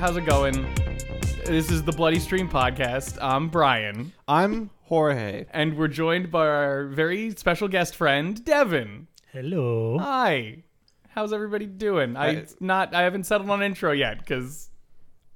How's it going? This is the Bloody Stream podcast. I'm Brian, I'm Jorge. and we're joined by our very special guest friend, Devin. Hello. Hi. How's everybody doing? I I- not I haven't settled on intro yet because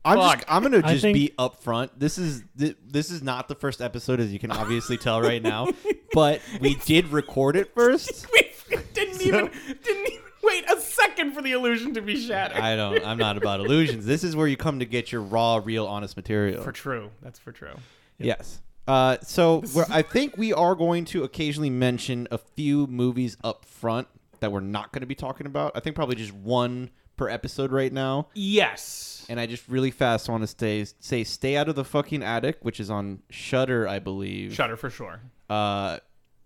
I'm Fuck. just I'm gonna I just think- be upfront. This is thi- this is not the first episode, as you can obviously tell right now. But we did record it first. we didn't even didn't even wait a second for the illusion to be shattered. I don't. I'm not about illusions. This is where you come to get your raw, real, honest material. for true. That's for true. Yes. Uh, so I think we are going to occasionally mention a few movies up front that we're not going to be talking about. I think probably just one per episode right now. Yes. And I just really fast want to stay say stay out of the fucking attic, which is on Shudder, I believe. Shudder for sure. Uh,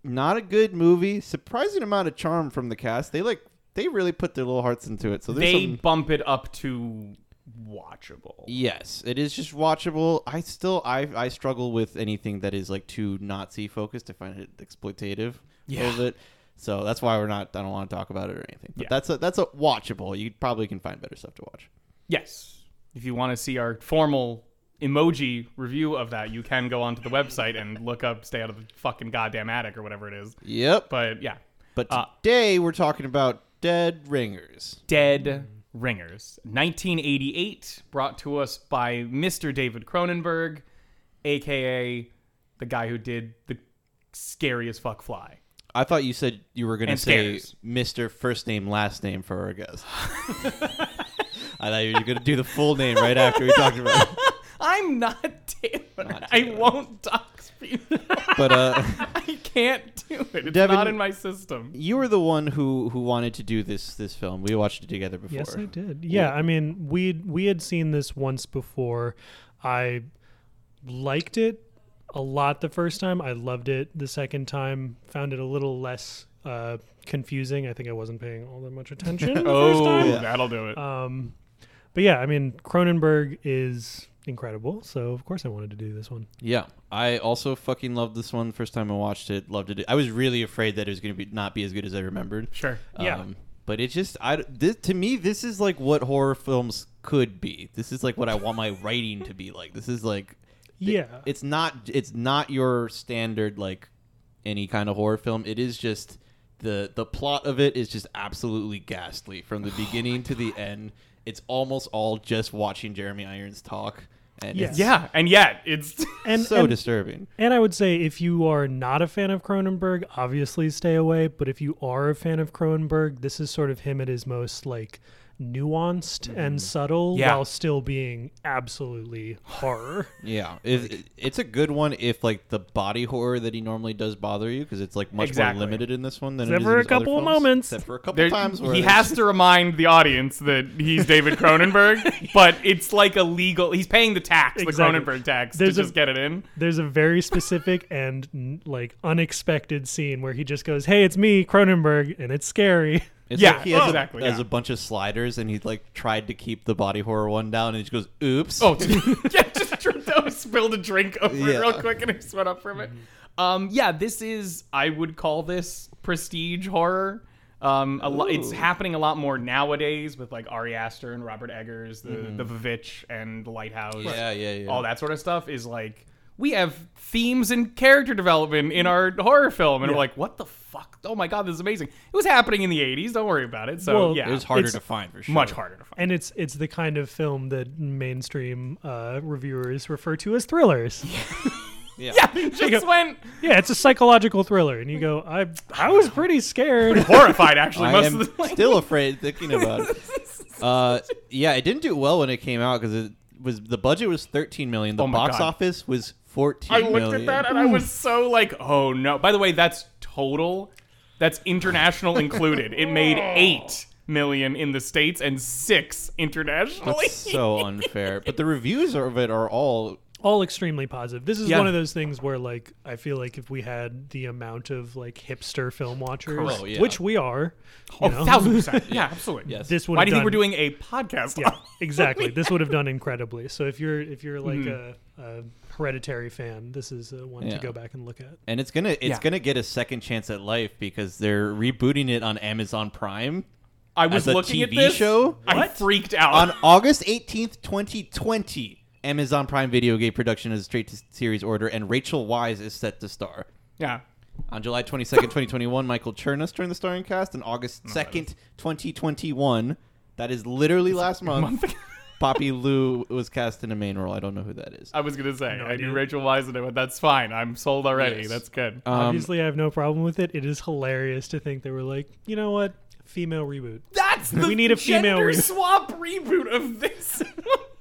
not a good movie. Surprising amount of charm from the cast. They like they really put their little hearts into it. So there's They some. bump it up to watchable. Yes, it is just watchable. I still I I struggle with anything that is like too Nazi focused. I find it exploitative a little bit. So that's why we're not. I don't want to talk about it or anything. But Yeah. that's a that's a watchable. You probably can find better stuff to watch. Yes. If you want to see our formal emoji review of that, you can go onto the website and look up "Stay Out of the Fucking Goddamn Attic" or whatever it is. Yep. But yeah, But Uh, today we're talking about Dead Ringers. Dead Ringers, 1988, brought to us by Mr. David Cronenberg, aka the guy who did the scary as fuck fly. I thought you said you were going to And say. Mr. First Name Last Name for our guest. I thought you were going to do the full name right after we talked about it. I'm not Taylor. I won't people. But uh, I can't do it. It's Devin- not in my system. you were the one who who wanted to do this this film. We watched it together before. Yes, I did. Yeah, I mean, we we had seen this once before. I liked it a lot the first time. I loved it the second time. Found it a little less uh, confusing. I think I wasn't paying all that much attention the first Oh, time. Yeah. that'll do it. Um, but yeah, I mean, Cronenberg is incredible. So of course I wanted to do this one. Yeah, I also fucking loved this one. First time I watched it, loved it. I was really afraid that it was going to be not be as good as I remembered. sure. Yeah. Um, but it just, I this, to me, this is like what horror films could be. This is like what I want my writing to be like. This is like, Yeah. it's not, it's not your standard like any kind of horror film. It is just the the plot of it is just absolutely ghastly from the beginning to the end. It's almost all just watching Jeremy Irons talk, and Yes. it's Yeah, and yet it's and so and, disturbing. And I would say if you are not a fan of Cronenberg, obviously stay away. But if you are a fan of Cronenberg, this is sort of him at his most like nuanced and mm-hmm. subtle Yeah. while still being absolutely horror. Yeah, it, it's a good one if like the body horror that he normally does bother you because it's like much Exactly. more limited in this one than Except it is for in a his other couple of films. moments. Except for a couple there, times where he there's- has to remind the audience that he's David Cronenberg, but it's like a legal. He's paying the tax, Exactly. the Cronenberg tax, There's to a- just get it in. There's a very specific and like unexpected scene where he just goes, "Hey, it's me, Cronenberg," and it's scary. It's Yeah, like he has, exactly, a, has yeah. a bunch of sliders and he like tried to keep the body horror one down and he just goes, "Oops." Oh, yeah, just tripped out, spilled a drink over it real quick, and it just went up from it. Um, yeah, this is I would call this prestige horror. Um, a lo- it's happening a lot more nowadays with like Ari Aster and Robert Eggers, the the VVitch and the Lighthouse. Mm-hmm. yeah, yeah, yeah. all that sort of stuff is like we have themes and character development in our horror film, and we're like, what the fuck? Oh my god, this is amazing. It was happening in the '80s. Don't worry about it. So Well, yeah, It was harder It's to find for sure. much harder to find. And it's it's the kind of film that mainstream uh, reviewers refer to as thrillers. Yeah. Yeah, it just went yeah, it's a psychological thriller, and you go, "I I was pretty scared." horrified actually. I most am of the still afraid thinking about it. Uh, yeah, it didn't do well when it came out because it was the budget was 13 million. The Oh box God. office was 14 I looked million. at that and I was so like, oh no. By the way, that's total. That's international included. It made eight million in the states and six internationally. That's so unfair. But the reviews of it are all all extremely positive. This is Yeah. one of those things where like I feel like if we had the amount of like hipster film watchers, Oh, yeah. which we are, you oh, know, thousand percent. Yeah, absolutely. Yes. this would Why do you think we're doing a podcast? Yeah, exactly. This would have done incredibly. So if you're if you're like Mm-hmm. a, a hereditary fan, this is uh, one Yeah. to go back and look at. and it's gonna it's Yeah. gonna get a second chance at life because they're rebooting it on Amazon Prime. I was as a looking at TV this. show I What? freaked out. on August 18th, 2020. Amazon Prime Video gave production is a straight to series order, and Rachel Weisz is set to star. yeah. On July 22nd, 2021, Michael Chernus joined the starring cast. and August 2nd, 2021, that is literally last month, Poppy Liu was cast in a main role. I don't know who that is. I was gonna say No I knew. Rachel Weisz in it, but that's fine. I'm sold already. Yes. That's good. Um, Obviously, I have no problem with it. It is hilarious to think they were like, you know what, female reboot. That's the We need a female gender re- swap reboot of this.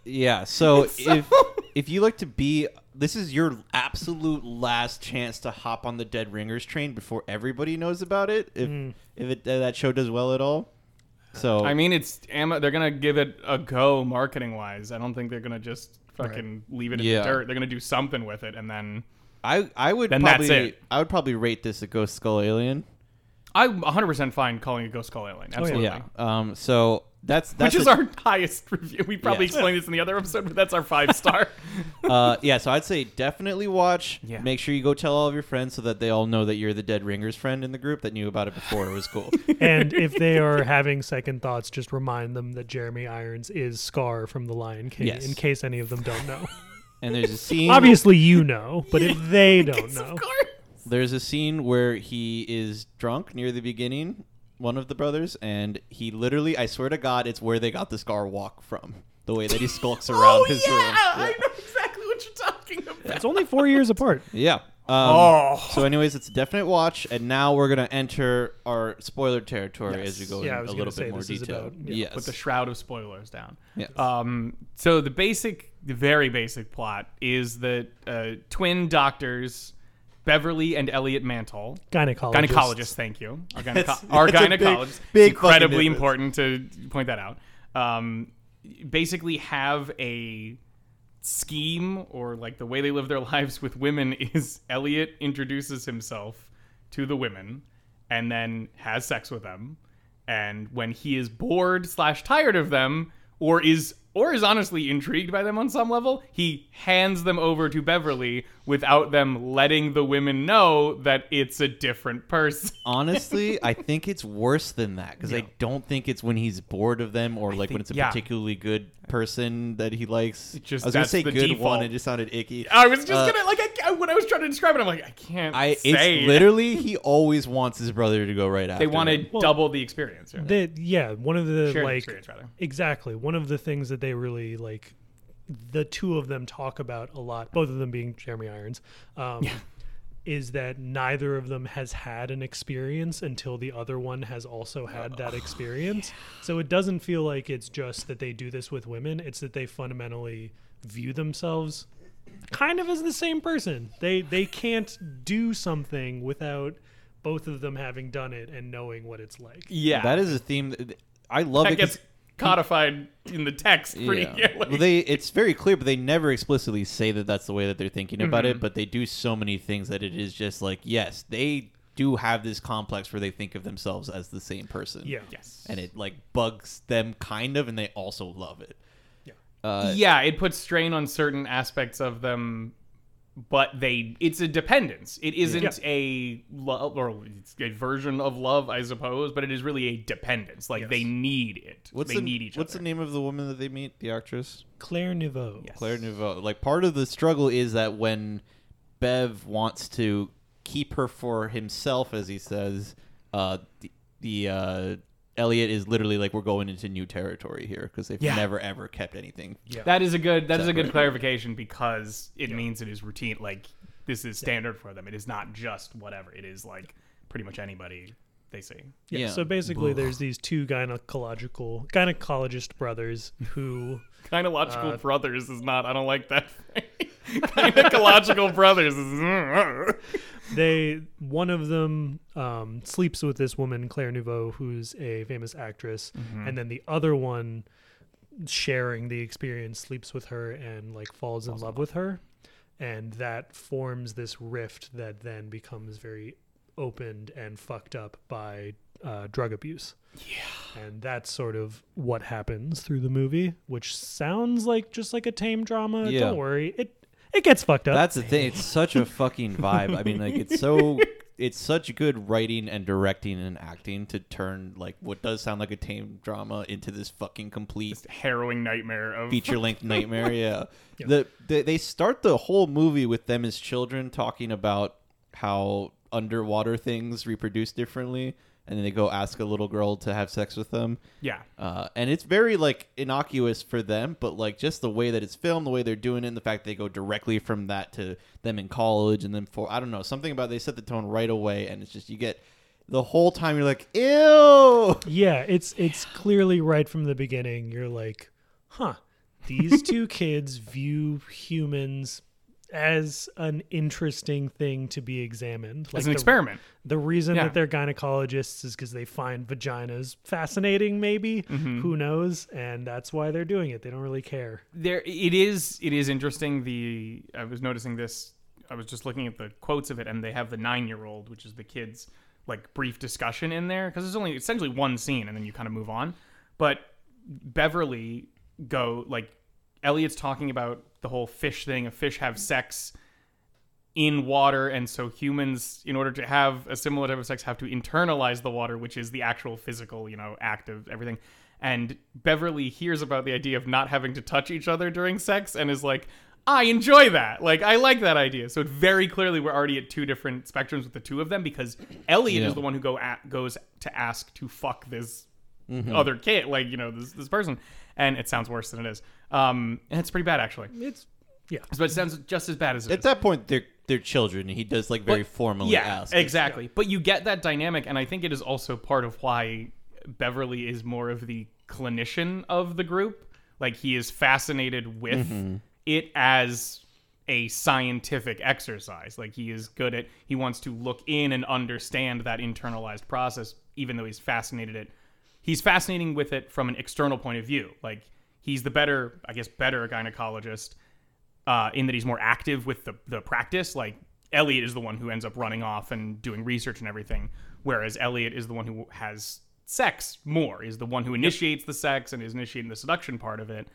Yeah. So so- if if you like to be, this is your absolute last chance to hop on the Dead Ringers train before everybody knows about it. If Mm. if it, uh, that show does well at all. So I mean, it's they're gonna give it a go marketing wise. I don't think they're gonna just fucking leave it in Yeah. the dirt. They're gonna do something with it, and then I I would Then that's probably it. I would probably rate this a Ghost Skull Alien. I'm 100 percent fine calling it Ghost Skull Alien. Absolutely. Oh Yeah. Um. So that's that's Which is a- our highest review. We probably Yes. explained this in the other episode, but that's our five star. uh, yeah, so I'd say definitely watch. Yeah. Make sure you go tell all of your friends so that they all know that you're the Dead Ringers friend in the group that knew about it before. It was cool. and if they are having second thoughts, just remind them that Jeremy Irons is Scar from The Lion King, Yes. in case any of them don't know. And there's a scene. Obviously, you know, but if they don't know, of course. There's a scene where he is drunk near the beginning, one of the brothers, and he literally, I swear to God, it's where they got the scar walk from. The way that he skulks around Oh his yeah, room. I know exactly what you're talking about. it's only four years apart. Yeah. Um, Oh. So, anyways, it's a definite watch, and now we're gonna enter our spoiler territory Yes. as we go Yeah, I in was a little say bit more this is detail. about- yeah. Yes. Put the shroud of spoilers down. Yes. Um, so the basic, the very basic plot is that uh, twin doctors, Beverly and Elliot Mantle, Gynecologist. gynecologist. Thank you. Our, gyneco- That's- our that's a big- gynecologist. big it's incredibly important to point that out. Um, basically, have a scheme or like the way they live their lives with women is Elliot introduces himself to the women and then has sex with them. And when he is bored slash tired of them, or is or is honestly intrigued by them on some level, he hands them over to Beverly without them letting the women know that it's a different person. Honestly, I think it's worse than that because I don't think it's when he's bored of them or like when it's a yeah. particularly good person that he likes. It just- I was gonna say good default. one. It just sounded icky. I was just Uh, gonna like I, when I was trying to describe it, I'm like I can't I say. it's literally he always wants his brother to go right after. they want to Well, double the experience. Yeah. The, yeah, one of the Shared like exactly one of the things that they really like the two of them talk about a lot both of them being jeremy irons um, is that neither of them has had an experience until the other one has also had that experience. so it doesn't feel like it's just that they do this with women. It's that they fundamentally view themselves kind of as the same person. They they can't do something without both of them having done it and knowing what it's like. Yeah, That is a theme. That, I love that it. 'cause- gets codified in the text pretty. yeah. Yeah. well, they it's very clear, but they never explicitly say that that's the way that they're thinking about Mm-hmm. it. But they do so many things that it is just like yes, they do have this complex where they think of themselves as the same person. yeah yes. and it like bugs them kind of, and they also love it. Yeah. Uh, yeah, it puts strain on certain aspects of them, but they it's a dependence. It isn't Yeah. a love or it's a version of love, I suppose, but it is really a dependence. Like Yes. they need it. What's they the, need each What's other. the name of the woman that they meet? The actress claire niveau Yes. Claire Niveau. Like part of the struggle is that when Bev wants to keep her for himself, as he says, uh, the, the uh, Elliot is literally like we're going into new territory here because they've Yeah. never ever kept anything. yeah That is a good that is a good clarification because it means it is routine. Like this is standard for them. It is not just whatever. It is like pretty much anybody they see. Yeah, Yeah. So basically, there's these two gynecological gynecologist brothers who Gynecological Uh, brothers is not. I don't like that. Gynecological brothers is. they one of them um, sleeps with this woman Claire Niveau, who's a famous actress, and then the other one, sharing the experience, sleeps with her and like falls, in love with her, and that forms this rift that then becomes very opened and fucked up by uh, drug abuse. Yeah, and that's sort of what happens through the movie, which sounds like just like a tame drama. Yeah. Don't worry, it it gets fucked up. That's the thing. It's such a fucking vibe. I mean, like it's so it's such good writing and directing and acting to turn like what does sound like a tame drama into this fucking complete harrowing nightmare of feature length nightmare. Yeah. Yeah. The, the they start the whole movie with them as children talking about how underwater things reproduce differently, and then they go ask a little girl to have sex with them. yeah. Uh, and it's very like innocuous for them, but like just the way that it's filmed, the way they're doing it, and the fact they go directly from that to them in college, and then for I don't know something about they set the tone right away, and it's just you get the whole time you're like, ew. Yeah, it's it's clearly right from the beginning. You're like, huh, these two kids view humans as an interesting thing to be examined. Like As an the, experiment. The reason Yeah. that they're gynecologists is because they find vaginas fascinating, maybe. Mm-hmm. Who knows? And that's why they're doing it. They don't really care. there it is it is interesting the i was noticing this i was just looking at the quotes of it and they have the nine year old which is the kids like brief discussion in there because there's only essentially one scene and then you kind of move on but beverly go like elliot's talking about the whole fish thing of fish have sex in water and so humans in order to have a similar type of sex have to internalize the water which is the actual physical you know act of everything. And beverly hears about the idea of not having to touch each other during sex and is like i enjoy that. Like i like that idea. So it very clearly we're already at two different spectrums with the two of them because elliot Yeah. is the one who go at, goes to ask to fuck this mm-hmm. other kid like you know this, this person. And it sounds worse than it is um and it's pretty bad actually It's yeah. but it sounds just as bad as it At is. that point, they're they're children, and he does like very But- formally yeah, ask. exactly. But you get that dynamic, and I think it is also part of why Beverly is more of the clinician of the group. Like he is fascinated with Mm-hmm. it as a scientific exercise. Like he is good at. He wants to look in and understand that internalized process, even though he's fascinated it. He's fascinating with it from an external point of view. Like he's the better, I guess, better gynecologist uh, in that he's more active with the, the practice. Like Elliot is the one who ends up running off and doing research and everything, whereas Elliot is the one who has sex more, is the one who initiates the sex and is initiating the seduction part of it.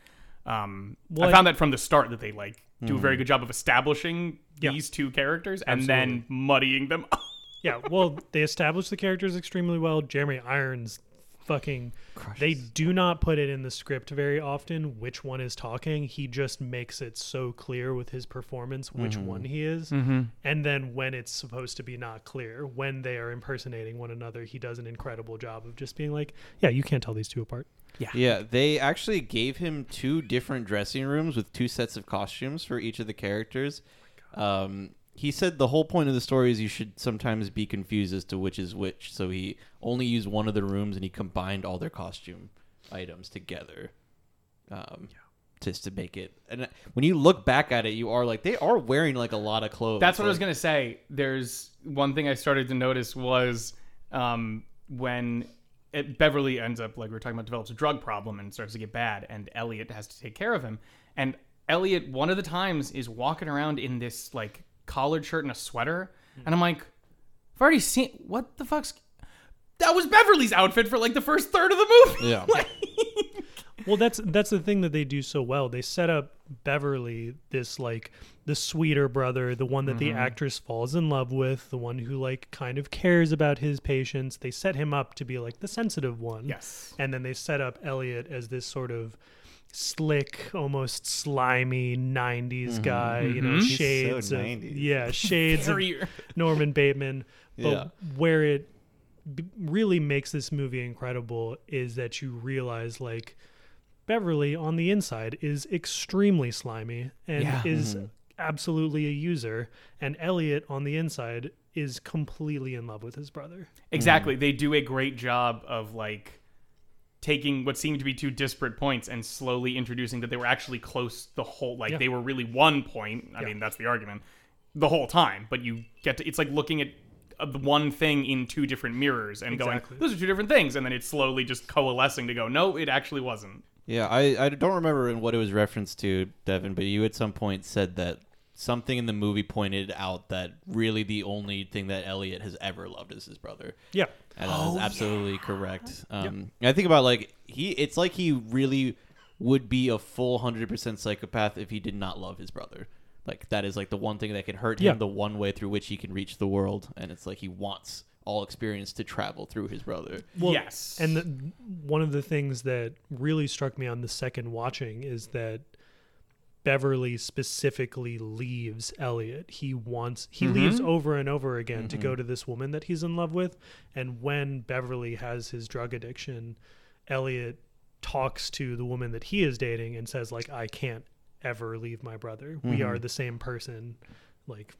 Um, Well, I found that from the start that they like do a very good job of establishing Yeah. these two characters and then muddying them. up. Yeah, well, they established the characters extremely well. Jeremy Irons fucking they do not put it in the script very often which one is talking. He just makes it so clear with his performance which one he is. Mm-hmm. And then when it's supposed to be not clear, when they are impersonating one another, he does an incredible job of just being like, "Yeah, you can't tell these two apart." Yeah, yeah they actually gave him two different dressing rooms with two sets of costumes for each of the characters. Um, he said the whole point of the story is you should sometimes be confused as to which is which. So he only used one of the rooms and he combined all their costume items together. Um, Just to make it, and when you look back at it, you are like they are wearing like a lot of clothes. That's what I was gonna say. There's one thing I started to notice was um, when it, Beverly ends up like we're talking about develops a drug problem and starts to get bad, and Elliot has to take care of him. And Elliot, one of the times, is walking around in this like collared shirt and a sweater, hmm. and I'm like, I've already seen what the fuck's. That was Beverly's outfit for like the first third of the movie. Yeah. Like- Well, that's that's the thing that they do so well. They set up Beverly, this like the sweeter brother, the one that the mm-hmm. actress falls in love with, the one who like kind of cares about his patients. They set him up to be like the sensitive one. yes. And then they set up Elliot as this sort of slick, almost slimy '90s mm-hmm. guy. You know, Mhm. He's so shades of 90s. yeah, shades of Norman Bateman. But Yeah. where it b- really makes this movie incredible is that you realize like Beverly on the inside is extremely slimy and Yeah. is mm-hmm. absolutely a user, and Elliot on the inside is completely in love with his brother. Exactly. Mm. They do a great job of like taking what seemed to be two disparate points and slowly introducing that they were actually close the whole like Yeah. they were really one point. I Yeah. mean, that's the argument. The whole time, but you get to it's like looking at uh, the one thing in two different mirrors and Exactly. going, those are two different things, and then it's slowly just coalescing to go, no, it actually wasn't. Yeah, I, I don't remember in what it was referenced to, Devin, but you at some point said that something in the movie pointed out that really the only thing that Elliot has ever loved is his brother. Yeah. And that Oh, is absolutely correct. Um, I think about like he, it's like he really would be a full hundred percent psychopath if he did not love his brother. like that is like the one thing that can hurt Yeah. him, the one way through which he can reach the world, and it's like he wants all experience to travel through his brother. Well, yes. And the, one of the things that really struck me on the second watching is that Beverly specifically leaves Elliot. He wants he mm-hmm. leaves over and over again to go mm-hmm. to this woman that he's in love with, and when Beverly has his drug addiction, Elliot talks to the woman that he is dating and says like I can't ever leave my brother. We are mm-hmm. the same person. Like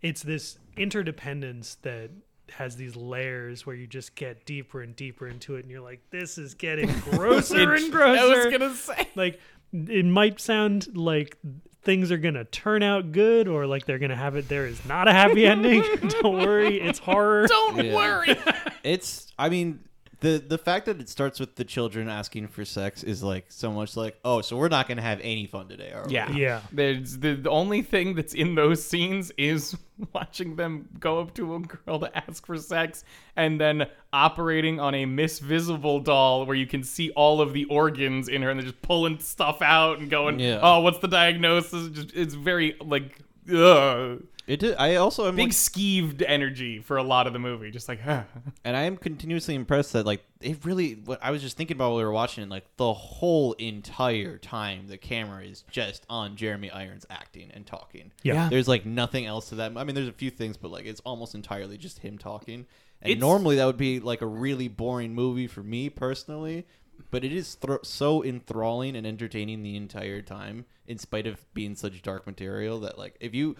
it's this interdependence that has these layers where you just get deeper and deeper into it and you're like this is getting grosser and grosser I was gonna say. like it might sound like things are gonna turn out good or like they're gonna have it there is not a happy ending don't worry it's horror Don't Yeah. worry. It's, I mean, the the fact that it starts with the children asking for sex is like so much like, oh, so we're not gonna have any fun today, are we? Yeah. Yeah. There's the, the only thing that's in those scenes is watching them go up to a girl to ask for sex and then operating on a Miss Visible doll where you can see all of the organs in her and they're just pulling stuff out and going, Yeah. oh, what's the diagnosis? Just, it's very like, ugh. It did. I also am Big like, skeeved energy for a lot of the movie. Just like, huh. and I am continuously impressed that like it really. What I was just thinking about while we were watching it, like the whole entire time the camera is just on Jeremy Irons acting and talking. Yeah. Yeah. There's like nothing else to that. I mean, there's a few things, but like it's almost entirely just him talking. And It's- normally that would be like a really boring movie for me personally, but it is thr so enthralling and entertaining the entire time, in spite of being such dark material that like if you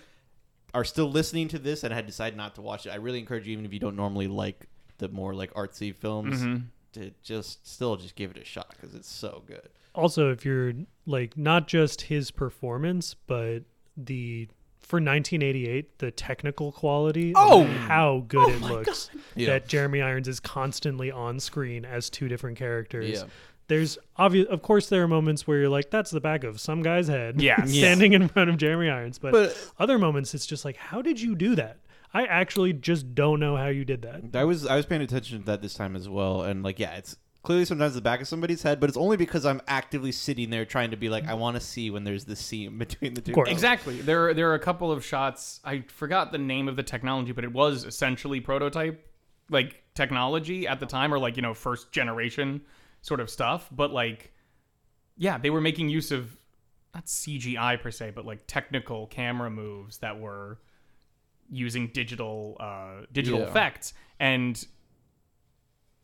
are still listening to this and had decided not to watch it, I really encourage you, even if you don't normally like the more like artsy films, Mm-hmm. to just still just give it a shot because it's so good. also if you're like not just his performance but the for 1988 the technical quality of Oh! how good it looks Yeah. that jeremy irons is constantly on screen as two different characters Yeah. There's obvious of course there are moments where you're like that's the back of some guy's head yeah standing in front of jeremy irons but, But- other moments it's just like how did you do that i actually just don't know how you did that I was I was paying attention to that this time as well, and like yeah, it's clearly sometimes the back of somebody's head, but it's only because I'm actively sitting there trying to be like, I want to see when there's the seam between the two. course. Exactly. There, are, there are a couple of shots. I forgot the name of the technology, but it was essentially prototype, like technology at the time, or like you know first generation sort of stuff. But like, yeah, they were making use of not CGI per se, but like technical camera moves that were using digital uh, digital Yeah. effects and.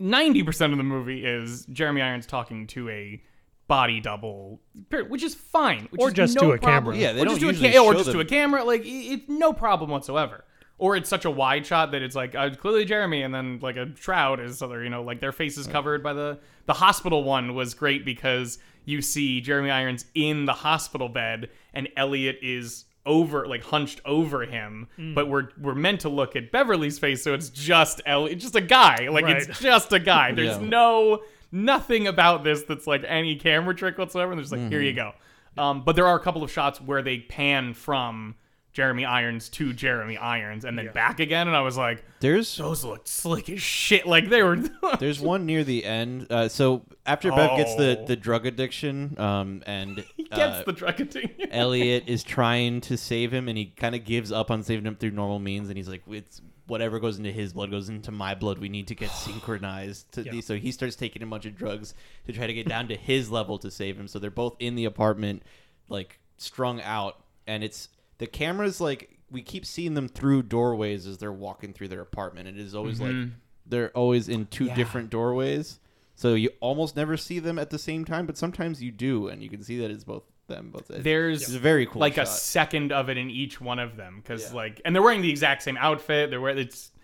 Ninety percent of the movie is Jeremy Irons talking to a body double, which is fine. Which Or is just no to a problem. camera. Yeah, they or don't just to a ca- or show just to a camera. Like it's no problem whatsoever. Or it's such a wide shot that it's like uh, clearly Jeremy, and then like a shroud is other. You know, like their face is covered by the the hospital one was great because you see Jeremy Irons in the hospital bed, and Elliot is over like hunched over him but we're we're meant to look at Beverly's face so it's just Elliot just a guy like Right. it's just a guy there's Yeah. no nothing about this that's like any camera trick whatsoever and there's like here you go um, but there are a couple of shots where they pan from Jeremy Irons to Jeremy Irons and then Yeah. back again and I was like There's those look slick as shit like they were there's one near the end. Uh, so after Bev gets the Oh. the drug addiction, um, and he gets uh, the drug addiction Elliot is trying to save him, and he kind of gives up on saving him through normal means, and he's like, "It's whatever goes into his blood goes into my blood. We need to get synchronized." To Yeah. these. So he starts taking a bunch of drugs to try to get down to his level to save him. So they're both in the apartment, like strung out, and it's the cameras like we keep seeing them through doorways as they're walking through their apartment. It is always like mm-hmm. they're always in two Yeah. different doorways. So you almost never see them at the same time, but sometimes you do, and you can see that it's both them. Both There's it's a very cool, like a second of it in each one of them because Yeah. like and they're wearing the exact same outfit they're wearing it's The scene-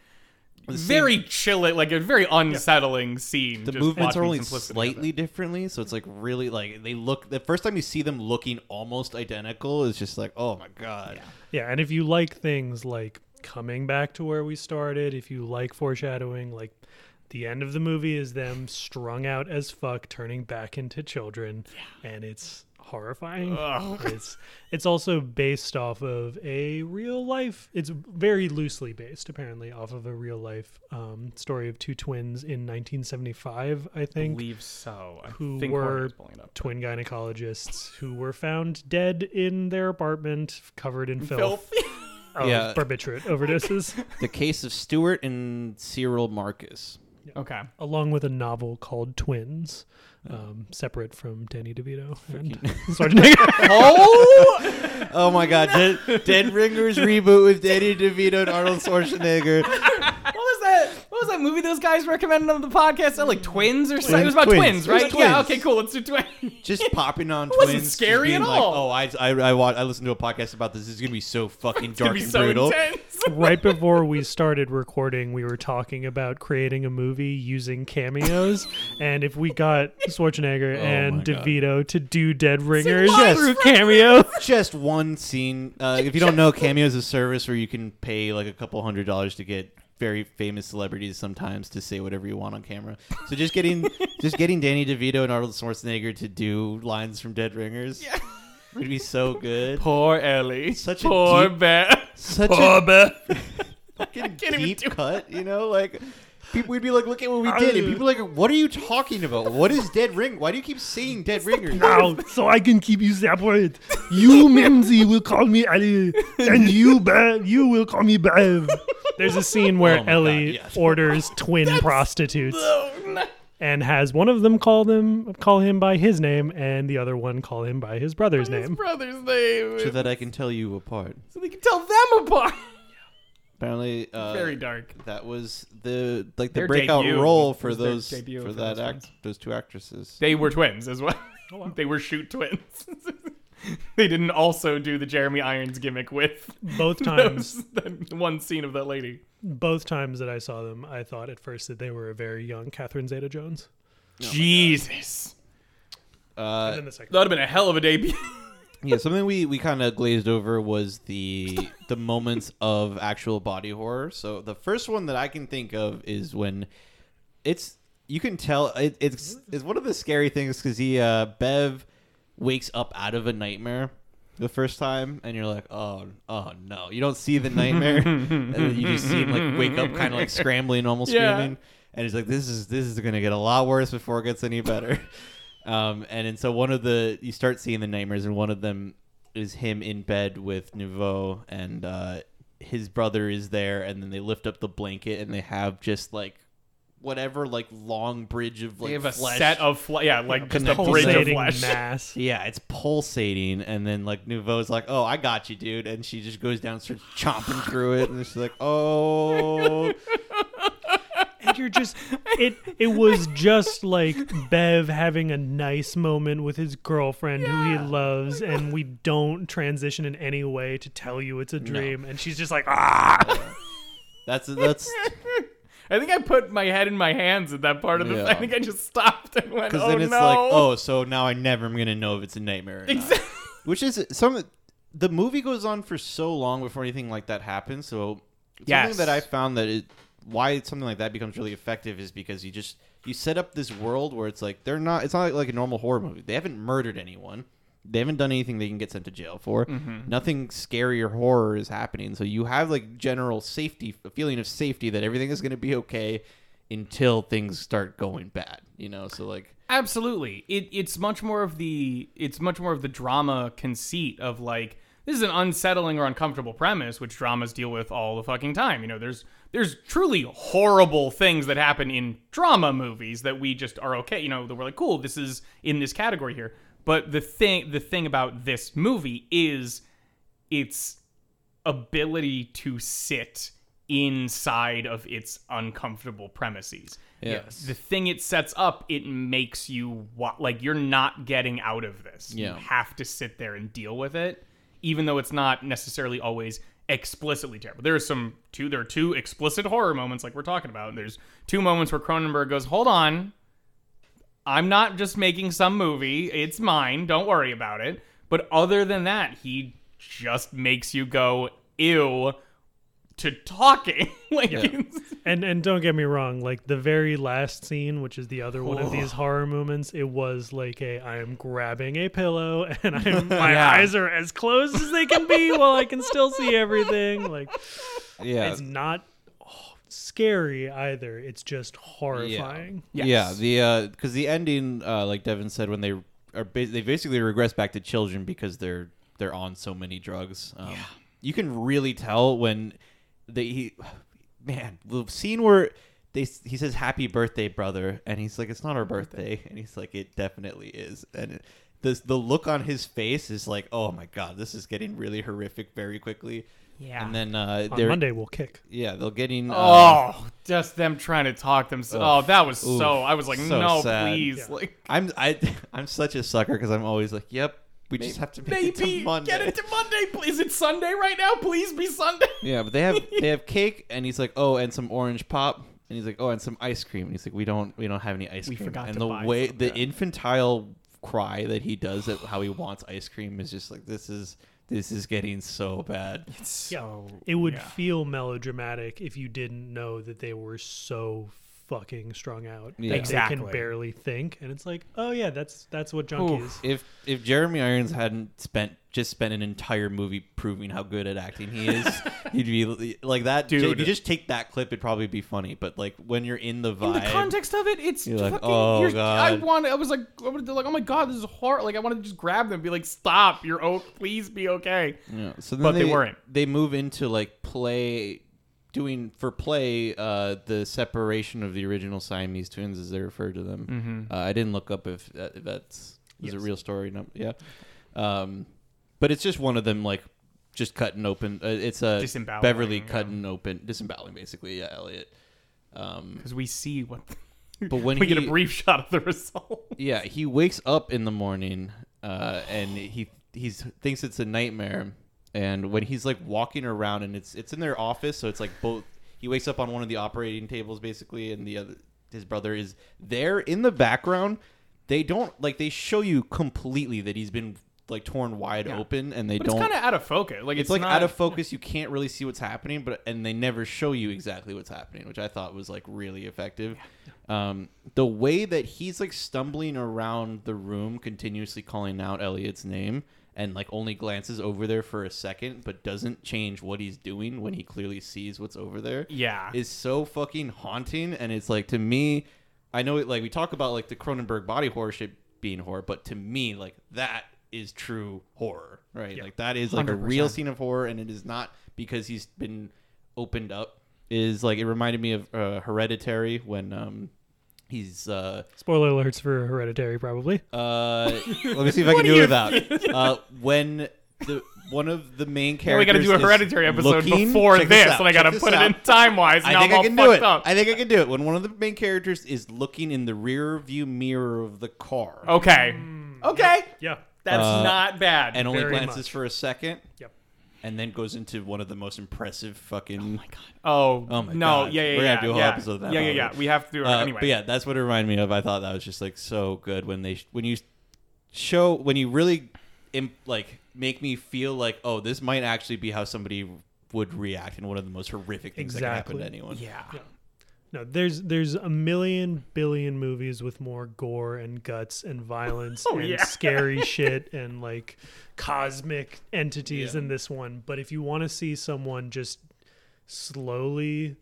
very chill like a very unsettling scene the just movements are watching only simplicity of slightly differently, so it's like really like they look. The first time you see them looking almost identical is just like, oh my god. Yeah, and if you like things like coming back to where we started, if you like foreshadowing, like the end of the movie is them strung out as fuck, turning back into children, and it's horrifying. Ugh. It's it's also based off of a real life. It's very loosely based, apparently, off of a real life um, story of two twins in 1975, I I think. believe so. I who think were Jorge is pulling it up. Twin gynecologists who were found dead in their apartment, covered in filth, Filth. of Yeah. barbiturate overdoses, The case of Stewart and Cyril Marcus. Okay. along with a novel called Twins, um, separate from Danny DeVito and Schwarzenegger. Oh, Oh my God! Dead, Dead Ringers reboot with Danny DeVito and Arnold Schwarzenegger. what was that? What was that movie those guys recommended on the podcast? Oh, like twins or something? It was about Twins. twins, It was right? twins. Yeah. Okay. Cool. Let's do twins. Just popping on It wasn't twins. just scary being at like, all. Oh, I I I, watch, I listened to a podcast about this. This is gonna be so fucking It's gonna dark be and so brutal. intense. right before we started recording, we were talking about creating a movie using cameos, and if we got Schwarzenegger Oh and my God. DeVito to do Dead Ringers live through cameo, Just one scene. Uh, if you don't know, Cameo is a service where you can pay like a couple hundred dollars to get very famous celebrities sometimes to say whatever you want on camera. So just getting just getting Danny DeVito and Arnold Schwarzenegger to do lines from Dead Ringers Yeah. would be so good. Poor Ellie. Such a Poor deep- Bev. Such Poor a Bev. fucking can't even deep do cut, you know, like. People would be like, "Look at what we did," and people are like, "What are you talking about? What is Dead Ring? Why do you keep saying Dead Ringers?" now so I can keep you separate. You Mimsy will call me Ali, and you Bev, you will call me Bev. There's a scene where Oh my Ellie God, yes. orders twin prostitutes and has one of them call them call him by his name, and the other one call him by his brother's His name. brother's name. So that I can tell you apart. so they can tell them apart. Apparently, uh, Very dark. That was the like the Their breakout debut role for was their those debut for for that those act twins. those two actresses. They were twins as well. they were shoot twins. they didn't also do the Jeremy Irons gimmick with Both times, those, that one scene of that lady. both times that I saw them, I thought at first that they were a very young Catherine Zeta-Jones. Jesus. And Uh, then the second, That would have been a hell of a debut. Yeah, something we we kind of glazed over was the the moments of actual body horror. So the first one that I can think of is when it's you can tell it, it's it's one of the scary things because he uh, Bev wakes up out of a nightmare the first time and you're like oh oh no you don't see the nightmare and then you just see him like wake up kind of like scrambling almost Yeah. screaming and he's like this is this is gonna get a lot worse before it gets any better um and and so one of the you start seeing the nightmares and one of them is him in bed with niveau and uh his brother is there and then they lift up the blanket and they have just like whatever like long bridge of like they have a flesh. set of yeah, like just a bridge of flesh. mass. Yeah, it's pulsating, and then like Niveau's like, "Oh, I got you, dude," and she just goes down, starts chomping through it, and she's like, "Oh, and you're just it it was just like bev having a nice moment with his girlfriend who he loves and we don't transition in any way to tell you it's a dream and she's just like ah that's that's I think I put my head in my hands at that part of the. Yeah. I think I just stopped and went, because "Oh it's no!" like, oh, so now I never am gonna know if it's a nightmare." Or not. Exactly. Which is some. The movie goes on for so long before anything like that happens. So Yes. something that I found that it why something like that becomes really effective is because you just you set up this world where it's like they're not. It's not like, like a normal horror movie. They haven't murdered anyone. They haven't done anything they can get sent to jail for. Mm-hmm. Nothing scary or horror is happening. So you have like general safety, a feeling of safety that everything is going to be okay until things start going bad. You know, so like Absolutely. It it's much more of the it's much more of the drama conceit of like this is an unsettling or uncomfortable premise which dramas deal with all the fucking time. You know, there's there's truly horrible things that happen in drama movies that we just are okay, you know, that we're like cool, this is in this category here. But the thing the thing about this movie is its ability to sit inside of its uncomfortable premises. Yes. The thing it sets up, it makes you wa- like you're not getting out of this. Yeah. You have to sit there and deal with it, even though it's not necessarily always explicitly terrible. There are some two there are two explicit horror moments like we're talking about. There's two moments where Cronenberg goes, "Hold on. I'm not just making some movie. It's mine. Don't worry about it." But other than that, he just makes you go, "Ew." To talking. like, Yeah. And and don't get me wrong, like the very last scene, which is the other one of these horror moments, it was like a I am grabbing a pillow and I'm my Yeah. eyes are as closed as they can be while I can still see everything. Like Yeah. it's not oh, scary either. It's just horrifying. Yes. Yeah, the because the ending, uh, like Devin said, when they are ba- they basically regress back to children because they're they're on so many drugs. Um, You can really tell when they he, man the scene where they he says happy birthday brother and he's like it's not our birthday and he's like it definitely is and it, this the look on his face is like oh my god this is getting really horrific very quickly. Yeah. And then uh, On they're Monday we'll kick. yeah they're getting uh, Oh, just them trying to talk themselves. Oh, that was Oof. so. I was like, So no, sad. please. Yeah. Like, I'm I I'm such a sucker because I'm always like, yep, we just have to make it to Monday. get it to Monday. please. Is it Sunday right now? Please be Sunday. yeah, but they have they have cake, and he's like, oh, and some orange pop, and he's like, oh, and some ice cream, and he's like, we don't we don't have any ice We cream. forgot and to the buy way some, the yeah. infantile cry that he does at how he wants ice cream is just like this is this is getting so bad. It's Yeah. so. It would yeah. feel melodramatic if you didn't know that they were so fucking strung out Yeah. that Exactly. they can barely think and it's like oh yeah that's that's what Oof. junkies If if Jeremy Irons hadn't spent just spent an entire movie proving how good at acting he is, he'd be like that. Dude. If you just take that clip, it'd probably be funny. But like when you're in the In vibe, the context of it, it's You're like, fucking. "Oh, you're- I God." want. I was like, I wanted to like, oh my god, this is horror. Like, I wanted to just grab them, and be like, stop. You're oh, please be okay. Yeah. So then But they weren't. They move into like play, doing for play uh, the separation of the original Siamese twins, as they refer to them. Uh, I didn't look up if, that, if that's was a real story. No, yeah. Um, but it's just one of them like just cutting open. Uh, it's a Disemboweling, Beverly yeah. cutting open, disemboweling basically. Yeah, Elliot. Um, Because we see what. but when we he, get a brief shot of the result. yeah, he wakes up in the morning, uh, and he he's thinks it's a nightmare. And when he's like walking around, and it's it's in their office, so it's like both. He wakes up on one of the operating tables, basically, and the other his brother is there in the background. They don't like they show you completely that he's been like torn wide Yeah. open, and they But don't. it's kind of out of focus. Like it's, it's, like not, out of focus. You can't really see what's happening, but and they never show you exactly what's happening, which I thought was like really effective. Um, the way that he's like stumbling around the room, continuously calling out Elliot's name, and like only glances over there for a second, but doesn't change what he's doing when he clearly sees what's over there, Yeah. is so fucking haunting. And it's like to me, I know it like we talk about like the Cronenberg body horror shit being horror, but to me, like that is true horror, right? Yeah. Like that is like a real scene of horror, and it is not because he's been opened up. Is like it reminded me of uh, Hereditary when um he's uh spoiler alerts for hereditary probably uh let me see if I can do it without uh when the one of the main Now characters we got to do a is hereditary episode looking- before check this, out, and I got to check put this it in out. time wise. I think I'm I all can do fucked it. up. I think I can do it. When one of the main characters is looking in the rear view mirror of the car okay. Okay. yeah That's Uh, not bad. and only Very glances much. for a second, yep and then goes into one of the most impressive fucking. oh, my god! Oh oh my no. God. Yeah, yeah, We're yeah. gonna do a whole yeah. episode of that Yeah, yeah, yeah. We have to do it Uh, anyway. But yeah, that's what it reminded me of. I thought that was just like so good when they when you show when you really imp, like make me feel like oh this might actually be how somebody would react in one of the most horrific things that can happen to anyone. Yeah. Yeah. No there's there's a million billion movies with more gore and guts and violence Oh, and yeah. scary shit and like cosmic entities Yeah. in this one but if you want to see someone just slowly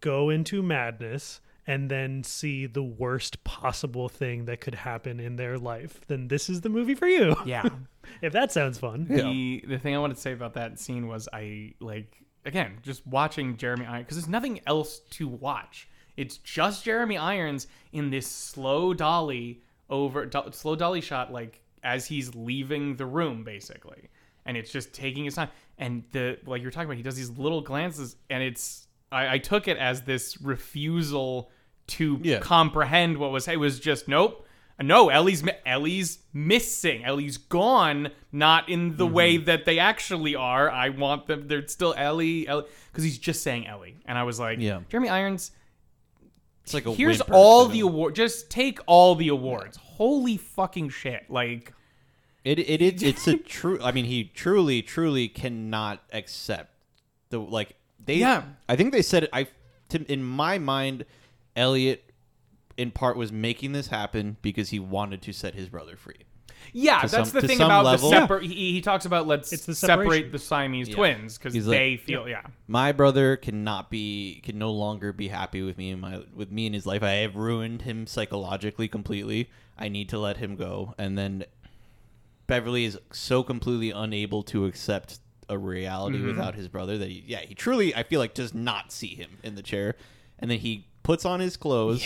go into madness and then see the worst possible thing that could happen in their life then this is the movie for you Yeah. if that sounds fun The the thing I wanted to say about that scene was I like again just watching Jeremy Irons because there's nothing else to watch. It's just Jeremy Irons in this slow dolly over do, slow dolly shot like as he's leaving the room basically, and it's just taking his time. And the like you're talking about, he does these little glances, and it's I, I took it as this refusal to Yeah. comprehend what was. It was just nope. No, Ellie's Ellie's missing. Ellie's gone. Not in the mm-hmm. way that they actually are. I want them. They're still Ellie. Ellie, because he's just saying Ellie, and I was like, Yeah. Jeremy Irons. It's like a Here's all the award. Just take all the awards. Holy fucking shit! Like, It it, it it's a true. I mean, he truly truly cannot accept the like They, Yeah. I think they said it. I, to, in my mind, Elliot, in part, was making this happen because he wanted to set his brother free. Yeah, To that's some- the to thing some about level. the separ- he, he talks about let's It's the separate separation. the Siamese Yeah. twins because He's like- they feel yeah. My brother cannot be, can no longer be happy with me in my, with me in his life. I have ruined him psychologically completely. I need to let him go. And then Beverly is so completely unable to accept a reality Mm-hmm. without his brother that he, yeah, he truly, I feel like, does not see him in the chair. And then he puts on his clothes,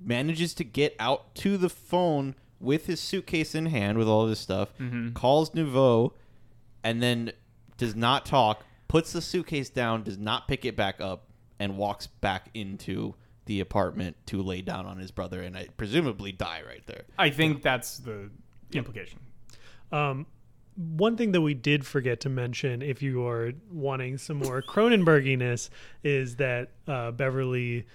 manages to get out to the phone with his suitcase in hand with all of his stuff, Mm-hmm. calls Niveau, and then does not talk, puts the suitcase down, does not pick it back up, and walks back into the apartment to lay down on his brother and I presumably die right there. I think that's the implication. Um, one thing that we did forget to mention, if you are wanting some more Cronenberginess, is that uh, Beverly,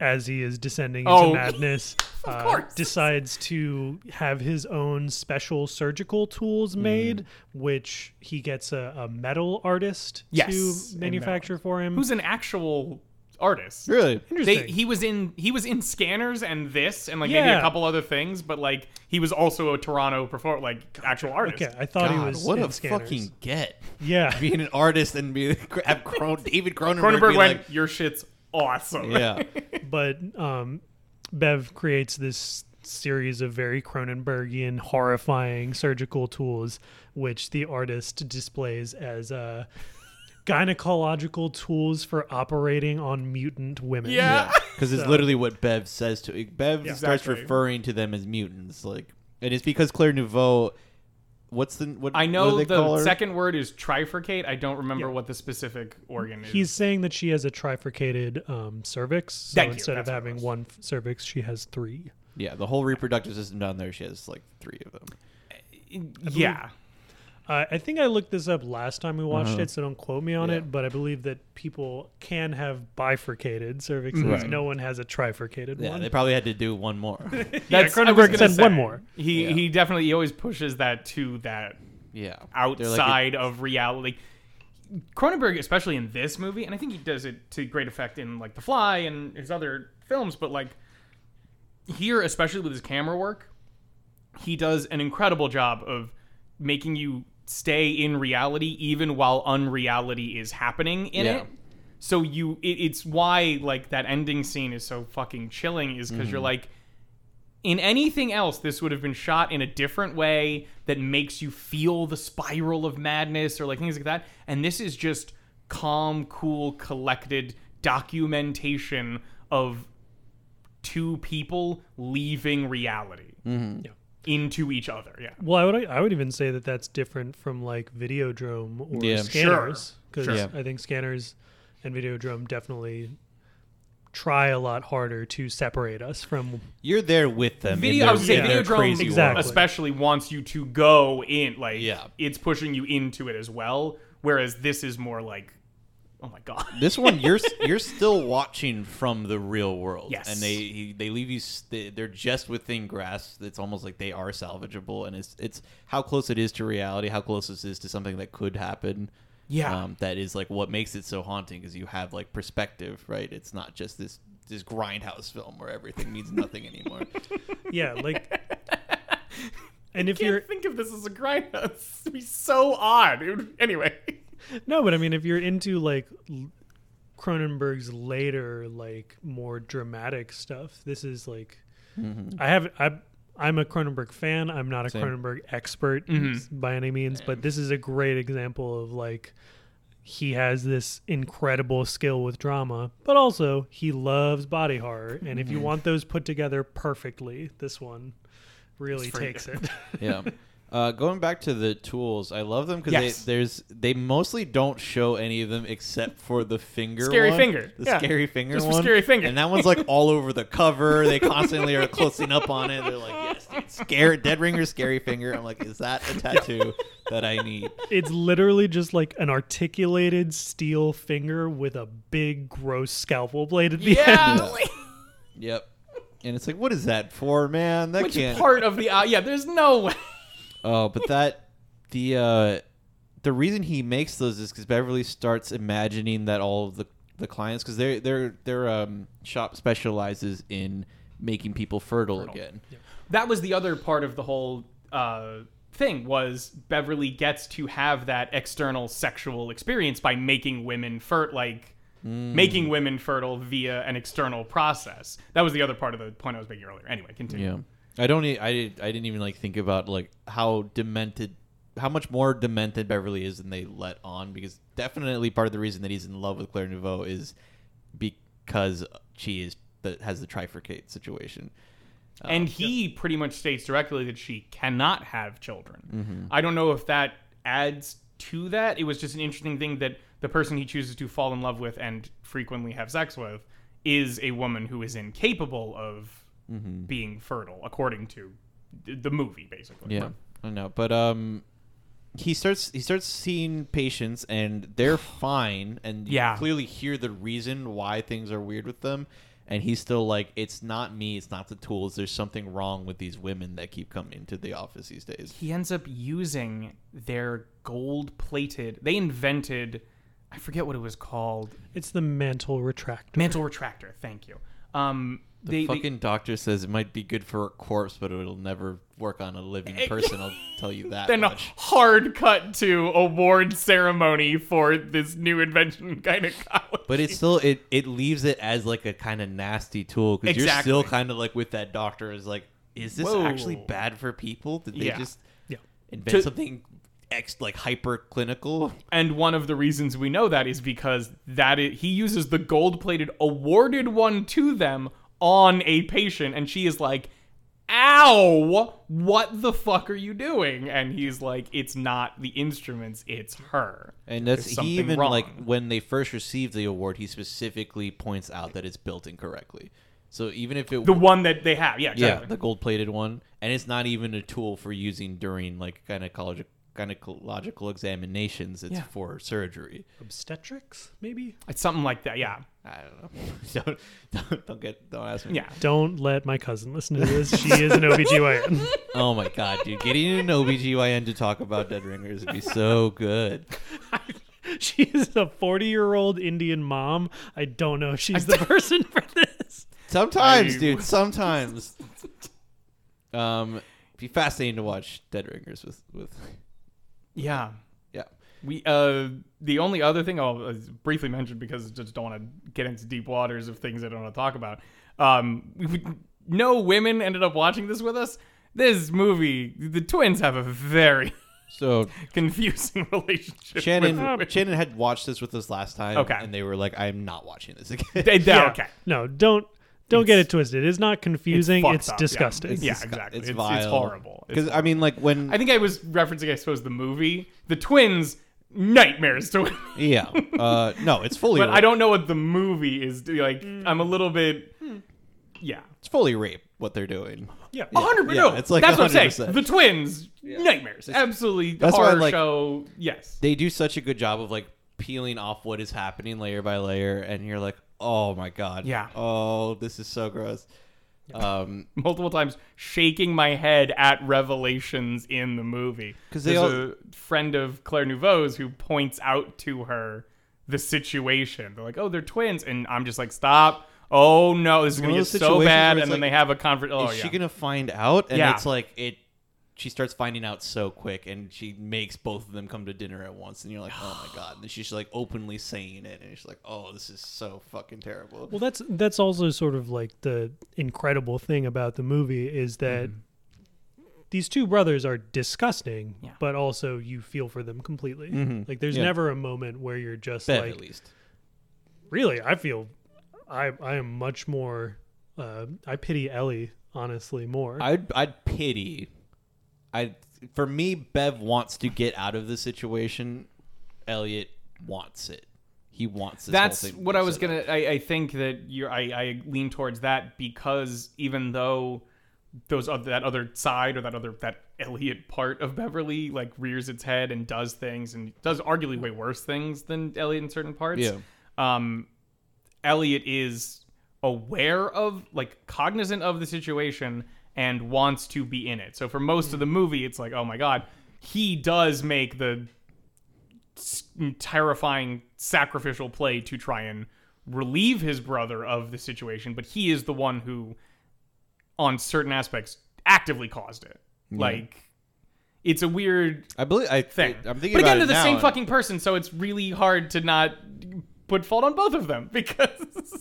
as he is descending into Oh, madness, uh, decides to have his own special surgical tools made, which he gets a, a metal artist Yes, to a manufacture for him. Who's an actual artist? Really? They, Interesting. he was in he was in scanners and this and like maybe a couple other things, but like he was also a Toronto perform like actual artist. okay, I thought he was what in a scanners. fucking get. yeah. Being an artist and be have Cron- David Cronenberg, Cronenberg went, like, "Your shit's awesome." yeah. but um, Bev creates this series of very Cronenbergian, horrifying surgical tools, which the artist displays as uh, gynecological tools for operating on mutant women. Yeah. because it's So- literally what Bev says to Bev starts Exactly. referring to them as mutants, like, and it's because Claire Niveau. What's the what? I know do they call the her? second word is trifurcate. I don't remember Yeah. what the specific organ is. He's saying that she has a trifurcated um, cervix. So Thank you. instead of That's having one f- cervix, she has three. Yeah, the whole reproductive system down there. She has like three of them. yeah. Uh, I think I looked this up last time we watched Uh-huh. it, so don't quote me on Yeah. it. But I believe that people can have bifurcated cervixes. Right. No one has a trifurcated Yeah, one. they probably had to do one more. yeah, That's- I Cronenberg gonna said say, one more. He Yeah. he definitely he always pushes that to that yeah, They're like outside of reality. Cronenberg, especially in this movie, and I think he does it to great effect in like The Fly and his other films, but like here, especially with his camera work, he does an incredible job of making you stay in reality even while unreality is happening in Yeah. it. So you, it, it's why like that ending scene is so fucking chilling, is because you're mm-hmm. like, in anything else, this would have been shot in a different way that makes you feel the spiral of madness or like things like that. And this is just calm, cool, collected documentation of two people leaving reality mm-hmm. Yeah. Into each other. Yeah. Well, I would I would even say that that's different from like Videodrome or Yeah. Scanners because Sure. Yeah. I think Scanners and Videodrome definitely try a lot harder to separate us from. you're there with them. Video, their- I was saying, in their Videodrome Exactly. especially wants you to go in. Like, Yeah. it's pushing you into it as well. Whereas this is more like, oh my god. This one, you're you're still watching from the real world. Yes. and they he- they leave you. s- they- They're just within grasp. It's almost like they are salvageable, and it's it's how close it is to reality, how close this is to something that could happen. Yeah. um, that is like what makes it so haunting because you have like perspective, right? It's not just this this grindhouse film where everything means nothing anymore. Yeah, like. And if you're think of this as a grindhouse. It'd be so odd. It would- anyway. No, but I mean, if you're into like l- Cronenberg's later, like more dramatic stuff, this is like. Mm-hmm. I have I. I'm a Cronenberg fan. I'm not a Same. Cronenberg expert mm-hmm. by any means, but this is a great example of like he has this incredible skill with drama, but also he loves body horror. And if you mm-hmm. want those put together perfectly, this one really takes it. yeah. Uh, going back to the tools, I love them because Yes. they, there's they mostly don't show any of them except for the finger, Scary one, finger. the Yeah. scary finger Just for one, scary finger. and that one's like all over the cover. They constantly are closing up on it. They're like, yes, dude, scare dead ringer, scary finger. I'm like, is that a tattoo that I need? it's literally just like an articulated steel finger with a big, gross scalpel blade at the Yeah. end. like, Yep. And it's like, what is that for, man? That which can't. part of the. Uh, yeah, there's no way. Oh, but that the uh the reason he makes those is because Beverly starts imagining that all of the the clients because their their their um, shop specializes in making people fertile, again. that was the other part of the whole uh, thing was Beverly gets to have that external sexual experience by making women fert like making women fertile via an external process. That was the other part of the point I was making earlier. Anyway, continue. Yeah, I don't. e- I did- I didn't even like think about like how demented, how much more demented Beverly is than they let on. Because definitely part of the reason that he's in love with Claire Niveau is because she is that has the trifurcate situation. Uh, and he pretty much states directly that she cannot have children. Mm-hmm. I don't know if that adds to that. It was just an interesting thing that the person he chooses to fall in love with and frequently have sex with is a woman who is incapable of being fertile, according to the movie, basically. Yeah, I know, but um, he starts he starts seeing patients and they're fine, and you Yeah. clearly hear the reason why things are weird with them. And he's still like, it's not me, it's not the tools. There's something wrong with these women that keep coming to the office these days. He ends up using their gold plated. They invented, I forget what it was called, It's the mantle retractor. mantle retractor. Thank you. Um, The they, they- fucking doctor says it might be good for a corpse, but it'll never work on a living person. I'll tell you that then a much. hard cut to award ceremony for this new invention in gynecology. But it's still it it leaves it as like a kind of nasty tool because you're still kind of like with that doctor is like, is this Whoa. actually bad for people? Did they Yeah. just Yeah. invent To- something ex like hyper clinical? and one of the reasons we know that is because that i he uses the gold plated awarded one to them on a patient, and she is like, "Ow! What the fuck are you doing?" And he's like, "It's not the instruments, it's her." And that's There's he even wrong. like when they first received the award, he specifically points out that it's built incorrectly. So even if it The one that they have, yeah, yeah the gold plated one, and it's not even a tool for using during like gynecological gynecological examinations. It's Yeah. for surgery. Obstetrics, maybe? It's something like that, yeah. I don't know. don't, don't don't get don't ask me. Yeah. Don't let my cousin listen to this. She is an OBGYN. Oh my god, dude. Getting an OBGYN to talk about dead ringers would be so good. she is a 40 year old Indian mom. I don't know if she's the person for this. Sometimes, I- dude. Sometimes. Um, it'd be fascinating to watch dead ringers with with. Yeah. Yeah. We uh the only other thing I'll uh, briefly mention because I just don't want to get into deep waters of things I don't want to talk about. Um, we, we- no women ended up watching this with us. This movie, the twins have a very So confusing relationship. Shannon with, with- Shannon had watched this with us last time. Okay. And they were like, "I'm not watching this again." They- they- Yeah. Okay. No, don't don't get It's- it twisted. It's not confusing. fucked It's, up, yeah. disgusting. It's- yeah, It's- exactly. It's, It's- vile. it's horrible. It's Because I mean, like when I think I was referencing, I suppose, the movie. The twins, nightmares to women. yeah, uh, no, it's fully. but rape. I don't know what the movie is. Like, I'm a little bit. Yeah. It's fully rape what they're doing. Yeah. A hundred yeah, percent. it's like that's what I'm 100%. saying. The twins, nightmares, absolutely That's why, horror like- show. Yes, They do such a good job of like peeling off what is happening layer by layer, and you're like, "Oh my god, Yeah. oh this is so gross." Um, multiple times shaking my head at revelations in the movie because there's all- a friend of Claire Niveau's who points out to her the situation. They're like, "Oh, they're twins," and I'm just like, "Stop." Oh no, this is gonna get so bad, and it's then they have a conference. Oh is yeah, she gonna find out? And Yeah. it's like it. She starts finding out so quick, and she makes both of them come to dinner at once, and you're like, "Oh my god!" And she's like openly saying it, and she's like, "Oh, this is so fucking terrible." Well, that's that's also sort of like the incredible thing about the movie is that these two brothers are disgusting, Yeah. but also you feel for them completely. Mhm. Like there's Yeah. never a moment where you're just Bev, like, at least. really, I feel, I I am much more, uh, I pity Ellie honestly more. I'd I'd pity. I for me, Bev wants to get out of the situation. Elliot wants it. He wants this That's what I was gonna. I, I think that you're. I, I lean towards that because even though those other, that other side or that other that Elliot part of Beverly like rears its head and does things and does arguably way worse things than Elliot in certain parts. Yeah. Um, Elliot is aware of like cognizant of the situation and wants to be in it. So for most of the hmm. movie, it's like, oh my god, he does make the terrifying sacrificial play to try and relieve his brother of the situation, but he is the one who, on certain aspects, actively caused it. Like, it's a weird I believe I think. I'm thinking but again, they're the same and- fucking person, so it's really hard to not put fault on both of them because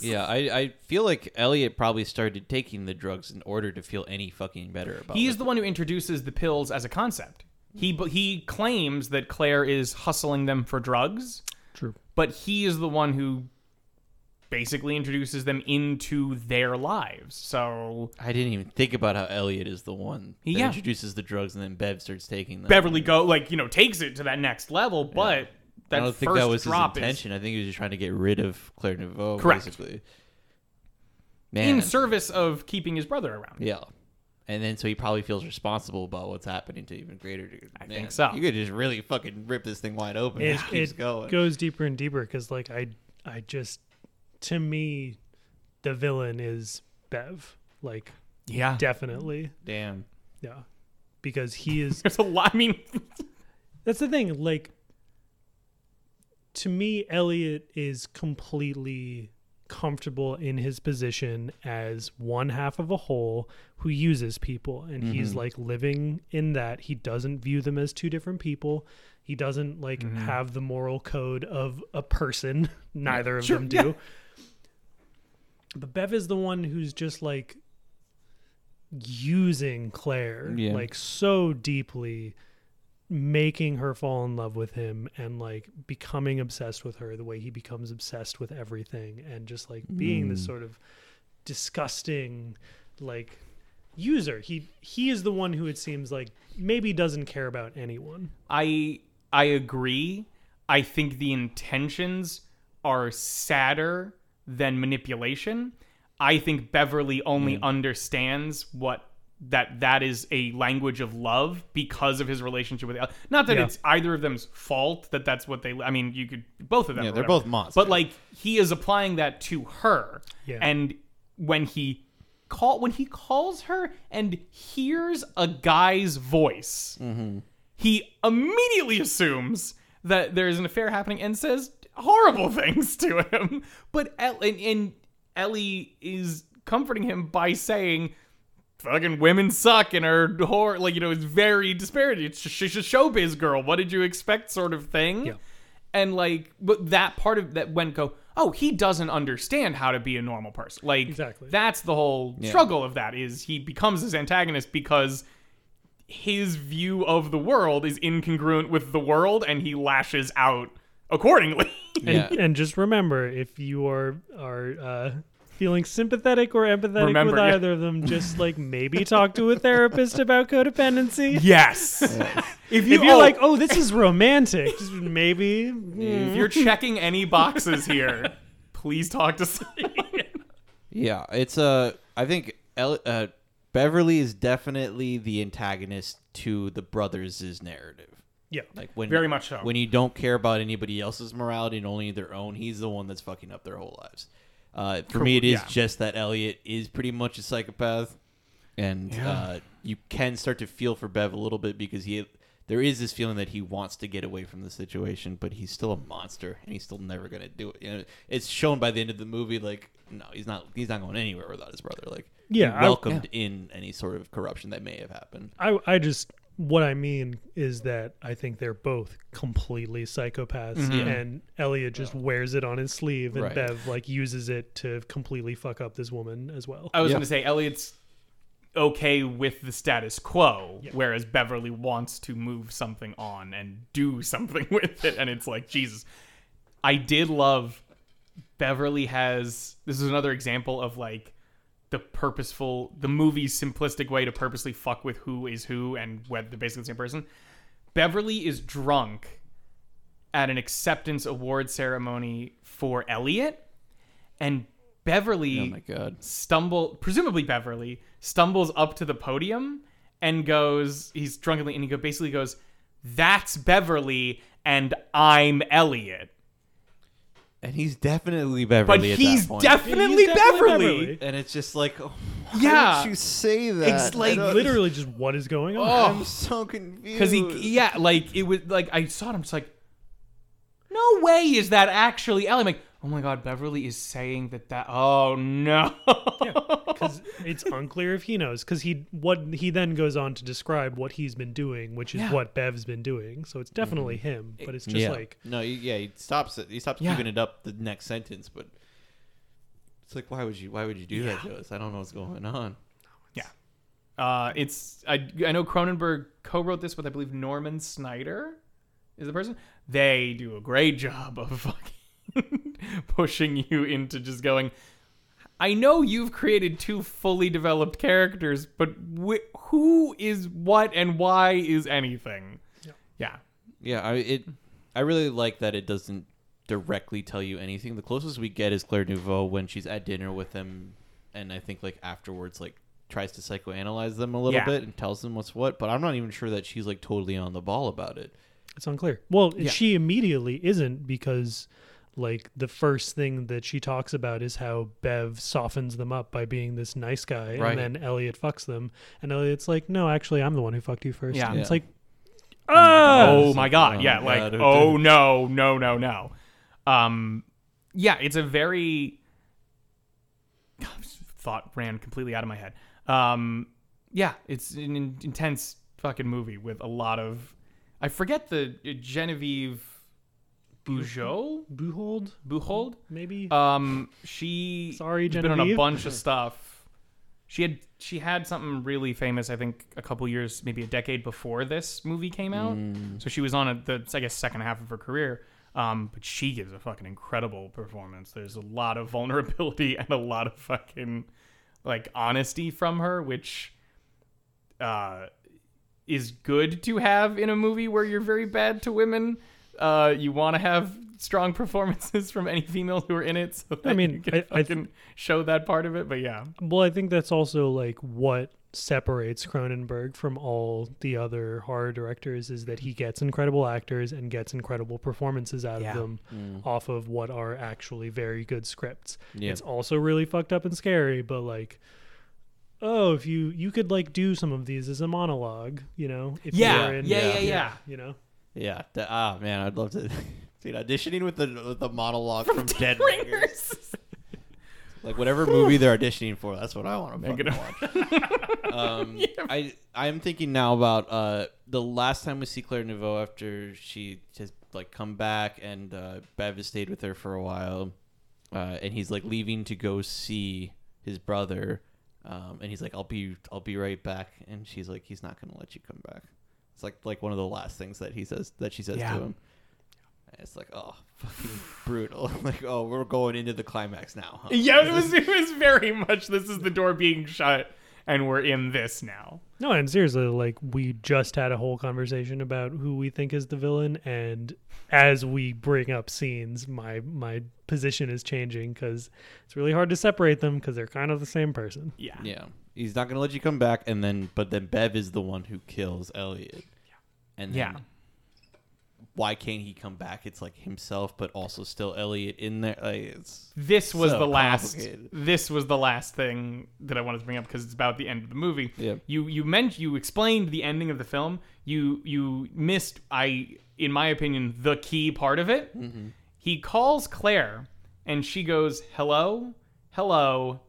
Yeah, I, I feel like Elliot probably started taking the drugs in order to feel any fucking better about he it. is the one who introduces the pills as a concept. He he claims that Claire is hustling them for drugs, True. but he is the one who basically introduces them into their lives. So I didn't even think about how Elliot is the one that Yeah. introduces the drugs and then Bev starts taking them. Beverly go like you know takes it to that next level, but that I don't think that was his drop is intention. I think he was just trying to get rid of Claire Niveau. Correct. Basically. Man. in service of keeping his brother around. yeah. And then so he probably feels responsible about what's happening to even greater degree. I Man, think so. You could just really fucking rip this thing wide open. It, it keeps it going. goes deeper and deeper because, like, I, I just, to me, the villain is Bev. Like, Yeah, definitely, Damn. yeah, because he is. there's a lot. I mean, That's the thing. Like, to me, Elliot is completely comfortable in his position as one half of a whole who uses people. And he's mm-hmm. like living in that. He doesn't view them as two different people. He doesn't like mm-hmm. have the moral code of a person. Neither of Sure, them do. But Bev is the one who's just like using Claire Yeah. like so deeply making her fall in love with him and like becoming obsessed with her the way he becomes obsessed with everything and just like being this hmm. sort of disgusting like user he he is the one who it seems like maybe doesn't care about anyone I I agree. I think the intentions are sadder than manipulation. I think Beverly only hmm. understands what that that is a language of love because of his relationship with Ellie. not that Yeah. it's either of them's fault that that's what they I mean you could both of them Yeah, they're whatever. both monsters. but like he is applying that to her Yeah. and when he call when he calls her and hears a guy's voice mm-hmm. he immediately assumes that there is an affair happening and says horrible things to him. But El- and, and Ellie is comforting him by saying, "Fucking women suck," and are hor like you know it's very disparity. It's just, she's a showbiz girl. What did you expect, sort of thing. Yeah. And like, but that part of that when go, oh, he doesn't understand how to be a normal person. Like, Exactly. That's the whole struggle of that is he becomes his antagonist because his view of the world is incongruent with the world and he lashes out accordingly. Yeah. and just remember if you are are uh feeling sympathetic or empathetic Remember, with yeah. either of them just like maybe talk to a therapist about codependency yes. if, you, if you're oh, like oh this is romantic just maybe if you're checking any boxes here, please talk to somebody. Yeah, it's uh, I think El- uh, Beverly is definitely the antagonist to the brothers' narrative. yeah Like when Very much so. When you don't care about anybody else's morality and only their own, he's the one that's fucking up their whole lives. Uh, for me, it is yeah. just that Elliot is pretty much a psychopath, and Yeah. uh, you can start to feel for Bev a little bit because he there is this feeling that he wants to get away from the situation, but he's still a monster and he's still never gonna do it. You know, it's shown by the end of the movie. Like, no, he's not. He's not going anywhere without his brother. Like, Yeah, he I- welcomed in any sort of corruption that may have happened. I, I just what I mean is that I think they're both completely psychopaths, Mm-hmm. and Elliot just wears it on his sleeve, and Right. Bev like uses it to completely fuck up this woman as well. I was Yeah. going to say Elliot's okay with the status quo, whereas Beverly wants to move something on and do something with it, and it's like Jesus. I did love Beverly has this is another example of like the purposeful the movie's simplistic way to purposely fuck with who is who and whether they're basically the same person. Beverly is drunk at an acceptance award ceremony for Elliot, and Beverly Oh my god. stumble presumably Beverly stumbles up to the podium and goes he's drunkenly and he go, basically goes that's Beverly and I'm Elliot And he's definitely but Beverly at he's that point. definitely, He's definitely Beverly. Beverly. and it's just like, oh, why Yeah. did you say that? It's like I don't- Literally, just what is going on? Oh. oh. I'm so confused. because he yeah like it was like I saw it I'm just like no way is that actually Ellie. I'm like, oh my god, Beverly is saying that that. Oh no. because it's unclear if he knows because he what he then goes on to describe what he's been doing which is Yeah. what bev's been doing so it's definitely him but it's just yeah. like no, he- yeah, he stops it. He stops Yeah. keeping it up the next sentence, but it's like, why would you? Why would you do that to us? I don't know what's going on. Yeah. Uh, it's I I know Cronenberg co-wrote this with I believe Norman Snider is the person. They do a great job of fucking pushing you into just going. I know you've created two fully developed characters, but wh- who is what and why is anything? Yeah. Yeah, I it. I really like that it doesn't directly tell you anything. The closest we get is Claire Niveau when she's at dinner with him, and I think like afterwards, like tries to psychoanalyze them a little Yeah. bit and tells them what's what. But I'm not even sure that she's like totally on the ball about it. it's unclear well Yeah. she immediately isn't because like the first thing that she talks about is how bev softens them up by being this nice guy Right. and then elliot fucks them and elliot's like no actually i'm the one who fucked you first. Yeah. and it's like ah! Oh my god. Oh yeah my like God, who oh no no no no. Um yeah it's a very thought ran completely out of my head. Um yeah it's an intense fucking movie with a lot of i forget the genevieve Bujold? buhold Buchhold? maybe Um, she Sorry, has been on a bunch of stuff. She had she had something really famous. I think a couple years, maybe a decade before this movie came out. So she was on a, the I guess second half of her career. Um, but she gives a fucking incredible performance. There's a lot of vulnerability and a lot of fucking like honesty from her, which uh is good to have in a movie where you're very bad to women. Uh, you want to have strong performances from any females who are in it. So that mean, you can I- I th- show that part of it. But yeah, Well, I think that's also like what separates Cronenberg from all the other horror directors is that he gets incredible actors and gets incredible performances out Yeah. of them off of what are actually very good scripts. Yeah. It's also really fucked up and scary, but like oh, if you you could like do some of these as a monologue, you know, if Yeah, you're in, yeah, yeah, yeah. you know. Yeah. that- ah, man, I'd love to. Dude, auditioning with the with the monologue from, Dead Ringers. Ringers. Like whatever movie they're auditioning for, that's what I want to Make fucking watch. Um, I I'm thinking now about uh the last time we see Claire Niveau after she just like come back and uh, Bev has stayed with her for a while, uh, and he's like leaving to go see his brother, um, and he's like I'll be I'll be right back, and she's like he's not gonna let you come back. It's like like one of the last things that he says that she says Yeah. to him. And It's like oh fucking brutal. like oh we're going into the climax now. Huh? yeah, it was it was very much. This is the door being shut, and we're in this now. No, and seriously, like we just had a whole conversation about who we think is the villain, and as we bring up scenes, my my position is changing because it's really hard to separate them because they're kind of the same person. Yeah, Yeah, he's not gonna let you come back, and then but then Bev is the one who kills Elliot. And then Yeah. why can't he come back? It's like himself, but also still Elliot in there. Like it's This was So the last. complicated. This was the last thing that I wanted to bring up because it's about the end of the movie. Yeah. You you meant you explained the ending of the film. You you missed I in my opinion the key part of it. Mm-hmm. He calls Claire and she goes, "Hello, hello,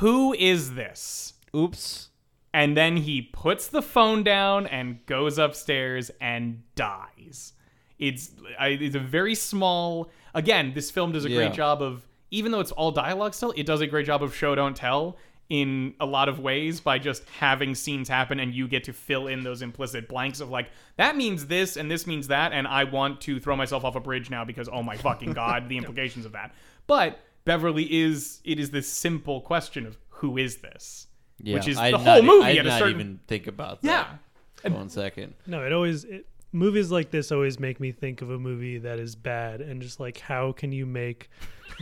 who is this?" oops. And then he puts the phone down and goes upstairs and dies. It's it's a very small. Again, this film does a Yeah. great job of even though it's all dialogue still, it does a great job of show don't tell in a lot of ways by just having scenes happen and you get to fill in those implicit blanks of like that means this and this means that and I want to throw myself off a bridge now because oh my fucking god the implications of that. But Beverly is it is this simple question of who is this? Yeah, Which is I the did whole not, movie I did at a not certain- even think about that. Yeah. that. One second. No, it always it, movies like this always make me think of a movie that is bad and just like how can you make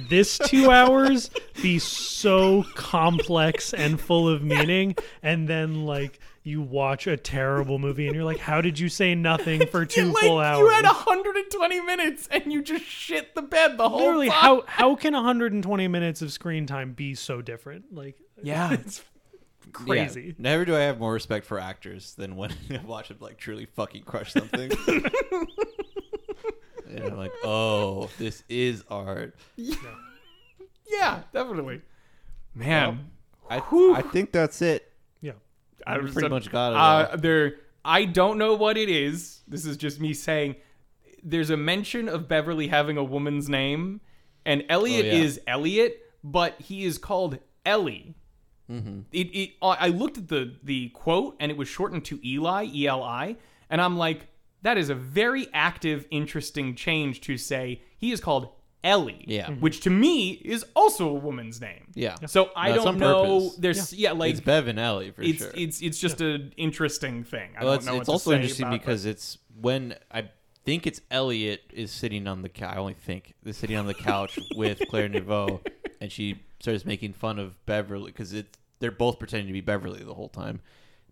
this two hours be so complex and full of meaning and then like you watch a terrible movie and you're like how did you say nothing for two like, full hours You had 120 minutes and you just shit the bed the whole literally time. how how can 120 minutes of screen time be so different like Yeah. it's crazy Yeah. Never do I have more respect for actors than when I watch them like truly fucking crush something. and I'm like, oh, this is art. Yeah, definitely. Man, I I think that's it. I pretty much got it. Uh, there, I don't know what it is. This is just me saying. There's a mention of Beverly having a woman's name, and Elliot Oh, yeah. is Elliot, but he is called Ellie. Mm-hmm. It, it, I looked at the the quote, and it was shortened to Eli, E L I, and I'm like, that is a very active, interesting change to say he is called Ellie. Yeah. Mm-hmm. which to me is also a woman's name. Yeah. So I No, it's don't know. purpose. There's yeah, like it's Bev and Ellie for it's sure. it's it's just an interesting thing. I well, don't it's, know. it's what also to say interesting about it. because it's when I think it's Elliot is sitting on the couch. I only think is sitting on the couch with Claire Niveau, and she starts making fun of Beverly because it's they're both pretending to be Beverly the whole time.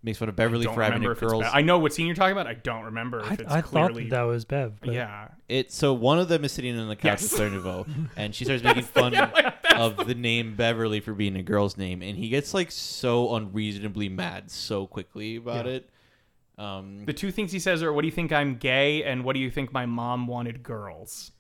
Makes fun of Beverly for having a if it's girls. Be- I know what scene you're talking about. I don't remember if I, it's I thought clearly. that, that was Bev. But yeah, It so one of them is sitting on the couch Yes. with Claire Niveau, and she starts making fun of the name Beverly for being a girl's name, and he gets like so unreasonably mad so quickly about Yeah. it. Um, the two things he says are, "What do you think I'm gay?" and "What do you think my mom wanted girls?"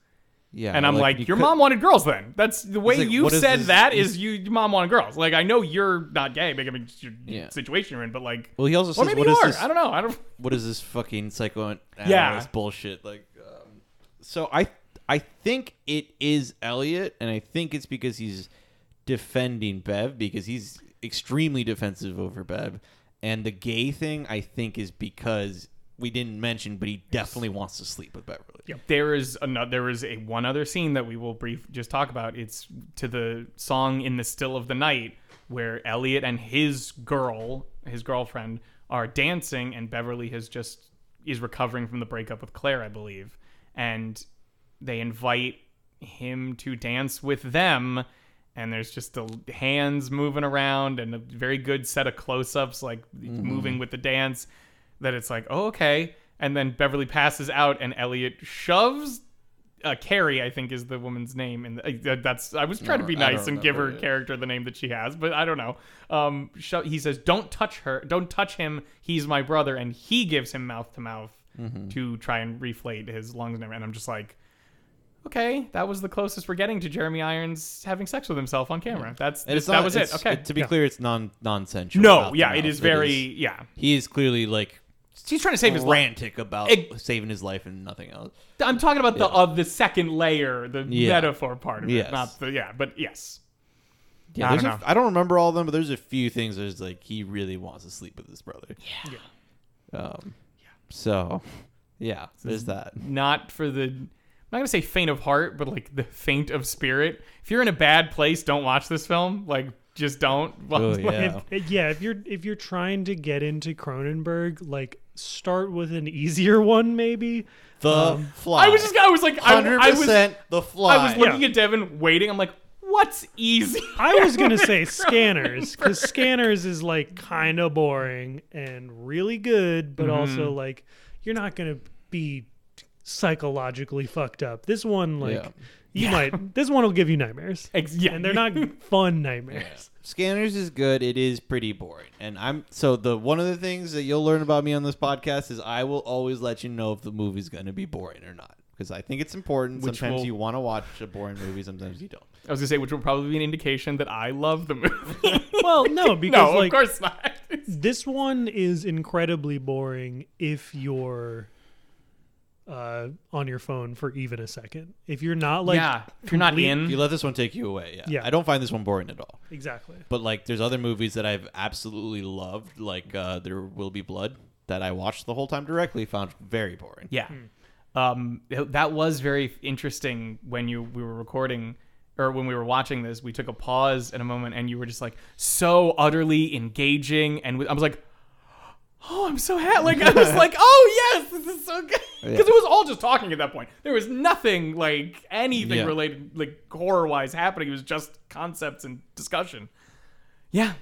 Yeah, And I'm like, you "Your could- mom wanted girls." Then that's the way like, you what is said this- that is you your mom wanted girls. Like I know you're not gay, but I mean, it's your Yeah. situation you're in, but like, Well, he also or says, maybe "What you is are. this? I don't know. I don't. what is this fucking psychoanalyst Yeah. bullshit like um, so i i think it is elliot and i think it's because he's defending bev because he's extremely defensive over bev and the gay thing i think is because we didn't mention but he definitely wants to sleep with beverly There is another. There is a one other scene that we will brief just talk about. It's to the song "In the Still of the Night," where Elliot and his girl, his girlfriend, are dancing, and Beverly has just is recovering from the breakup with Claire, I believe, and they invite him to dance with them. And there's just the hands moving around and a very good set of close-ups, like mm-hmm. moving with the dance. That it's like, oh, okay. And then Beverly passes out, and Elliot shoves uh, Cary, I think is the woman's name, and uh, that's I was trying to be nice and give her it. character the name that she has, but I don't know. Um, sho- he says, "Don't touch her, don't touch him. He's my brother," and he gives him mouth to mouth Mm-hmm. to try and reflate his lungs and everything. And I'm just like, okay, that was the closest we're getting to Jeremy Irons having sex with himself on camera. That's and it's that not, was it. Okay, to be Yeah. clear it's non nonsensical no, yeah, it is mouth. is very yeah. he is clearly like He's trying to save his life. frantic about It- saving his life and nothing else I'm talking about the Yeah. of the second layer, the Yeah. metaphor part of Yes. it, not the yeah. But yes, Yeah, I there's don't know. I don't remember all of them, but there's a few things. There's like he really wants to sleep with his brother. Yeah. Um. So, yeah, there's that. not for the. I'm not gonna say faint of heart, but like the faint of spirit. If you're in a bad place, don't watch this film. Like, just don't. Well, Oh, like- yeah. If, yeah, if you're if you're trying to get into Cronenberg, like start with an easier one, maybe. The Um, fly. I was just. I was like. I, hundred I was. percent the fly. I was looking at Devin, waiting. I'm like, what's easy? I was gonna say Scanners because Scanners is like kind of boring and really good, but Mm-hmm. also like you're not gonna be psychologically fucked up. This one, like Yeah. You Yeah. might. This one will give you nightmares, Ex- yeah, and they're not fun nightmares. Scanners is good. It is pretty boring, and I'm so the one of the things that you'll learn about me on this podcast is I will always let you know if the movie's going to be boring or not because I think it's important. Which sometimes will- you want to watch a boring movie, sometimes you don't. I was gonna say, which will probably be an indication that I love the movie. Well, no, because no, like of course not. this one is incredibly boring if you're uh, on your phone for even a second. If you're not like yeah, if you're not complete- If you let this one take you away, yeah. Yeah. I don't find this one boring at all. exactly. But like, there's other movies that I've absolutely loved, like uh, There Will Be Blood, that I watched the whole time directly, found very boring. Yeah. Um, it- that was very interesting when you we were recording or when we were watching this. We took a pause in a moment, and you were just like so utterly engaging, and I was like, "Oh, I'm so happy!" Like I was like, "Oh yes, this is so good," because Yeah. it was all just talking at that point. There was nothing like anything Yeah. related, like horror wise happening. It was just concepts and discussion. Yeah,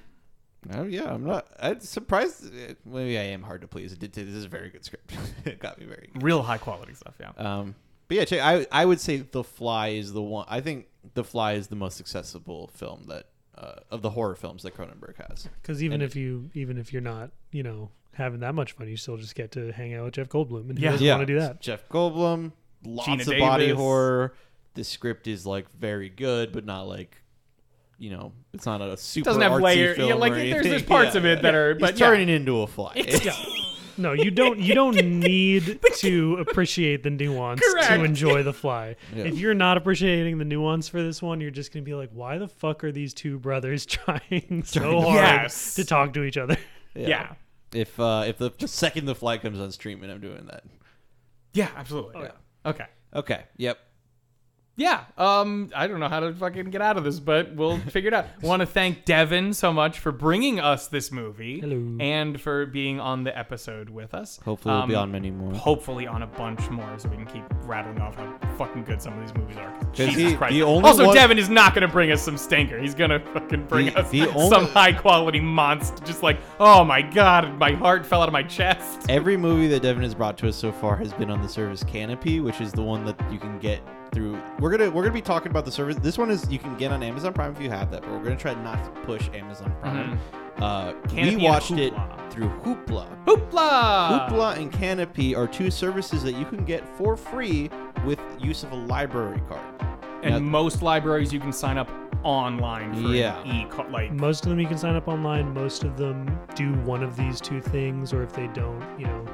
Oh yeah, I'm not. I'm surprised. uh, Maybe I am hard to please. It did. This is a very good script. it got me very. Good. real high quality stuff. Yeah. Um, but yeah, check, I I would say The Fly is the one. I think The Fly is the most accessible film that uh, of the horror films that Cronenberg has. Because even And if you even if you're not you know having that much fun, you still just get to hang out with Jeff Goldblum, and Yeah. doesn't yeah, want to do that? Jeff Goldblum, lots Geena of body horror. The script is like very good, but not like you know, it's not a super Doesn't have artsy layer- film yeah, like, there's- anything. there's parts of it that are- He's but yeah. turning into a fly. No, you don't. You don't need to appreciate the nuance Correct. to enjoy the fly. Yeah. If you're not appreciating the nuance for this one, you're just gonna be like, "Why the fuck are these two brothers trying so hard Yes. to talk to each other?" yeah. If uh, if the, the second the fly comes on streaming, I'm doing that. Yeah, absolutely. yeah. Okay. Okay. Yep. Yeah. Um, I don't know how to fucking get out of this, but we'll figure it out. Want to thank Devin so much for bringing us this movie Hello. and for being on the episode with us. Hopefully, we'll be Um, on many more. Hopefully on a bunch more, so we can keep rattling off how fucking good some of these movies are. 'Cause Jesus he- Christ! the only also, one- Devin is not gonna bring us some stinker. He's gonna fucking bring The- us the only- some high quality monster. Just like, oh my god, my heart fell out of my chest. Every movie that Devin has brought to us so far has been on the service Kanopy, which is the one that you can get through. We're gonna we're gonna be talking about the service. This one is you can get on Amazon Prime if you have that, but we're gonna try not to push Amazon Prime. Uh, Mm-hmm. Kanopy we watched it through Hoopla. Hoopla! Hoopla and Kanopy are two services that you can get for free with use of a library card. And Now- most libraries you can sign up online for Yeah. e like Most of them you can sign up online. Most of them do one of these two things, or if they don't, you know,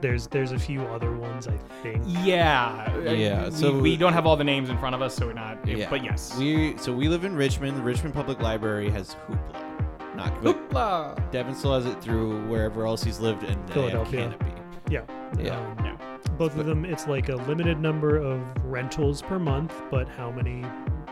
there's there's a few other ones I think. Yeah. uh, Yeah, We, so- we don't have all the names in front of us, so we're not. Yeah, But yes. We so we live in Richmond. The Richmond Public Library has Hoopla. Not but Hoopla. Devin still has it through wherever else he's lived, in Philadelphia. Kanopy. Yeah. Yeah. Um, Yeah. both of them it's like a limited number of rentals per month but how many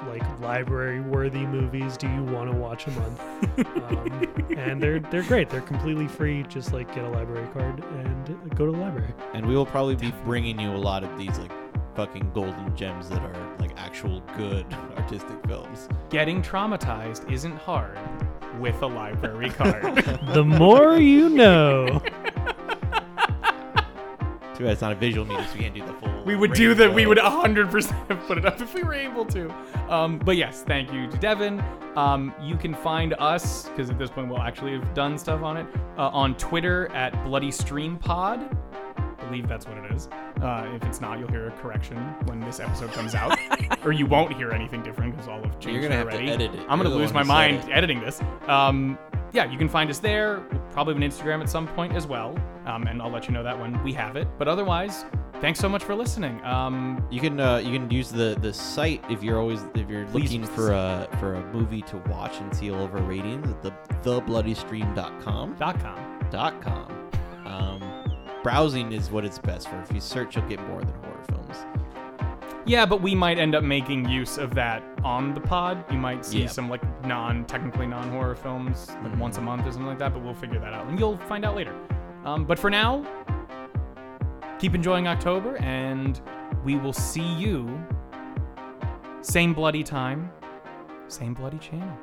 like library worthy movies do you want to watch a month? Um, and they're they're great. They're completely free. Just like get a library card and go to the library. And we will probably be bringing you a lot of these like fucking golden gems that are like actual good artistic films. Getting traumatized isn't hard with a library card. the more you know Too bad it's not a visual medium, so we can't do the full. we would do that. We rainbow. would 100% put it up if we were able to. Um, but yes, thank you to Devin. Um, you can find us, because at this point we'll actually have done stuff on it, uh, on Twitter at Bloody Stream Pod. I believe that's what it is. Uh, if it's not, you'll hear a correction when this episode comes out, or you won't hear anything different because all have changed You're gonna have to already. edit it. I'm gonna You're the lose one my who said mind it. editing this. Um, yeah, you can find us there. We'll probably have an Instagram at some point as well, um, and I'll let you know that when we have it. But otherwise, thanks so much for listening. Um, You can uh, you can use the the site if you're always if you're looking for a for a movie to watch and see all of our ratings at the thebloodystream.com dot com. dot com. Um, browsing is what it's best for. If you search, you'll get more than horror films. Yeah, but we might end up making use of that on the pod. You might see some like non, technically non horror films like once a month or something like that. But we'll figure that out, and you'll find out later. Um, but for now, keep enjoying October, and we will see you same bloody time, same bloody channel.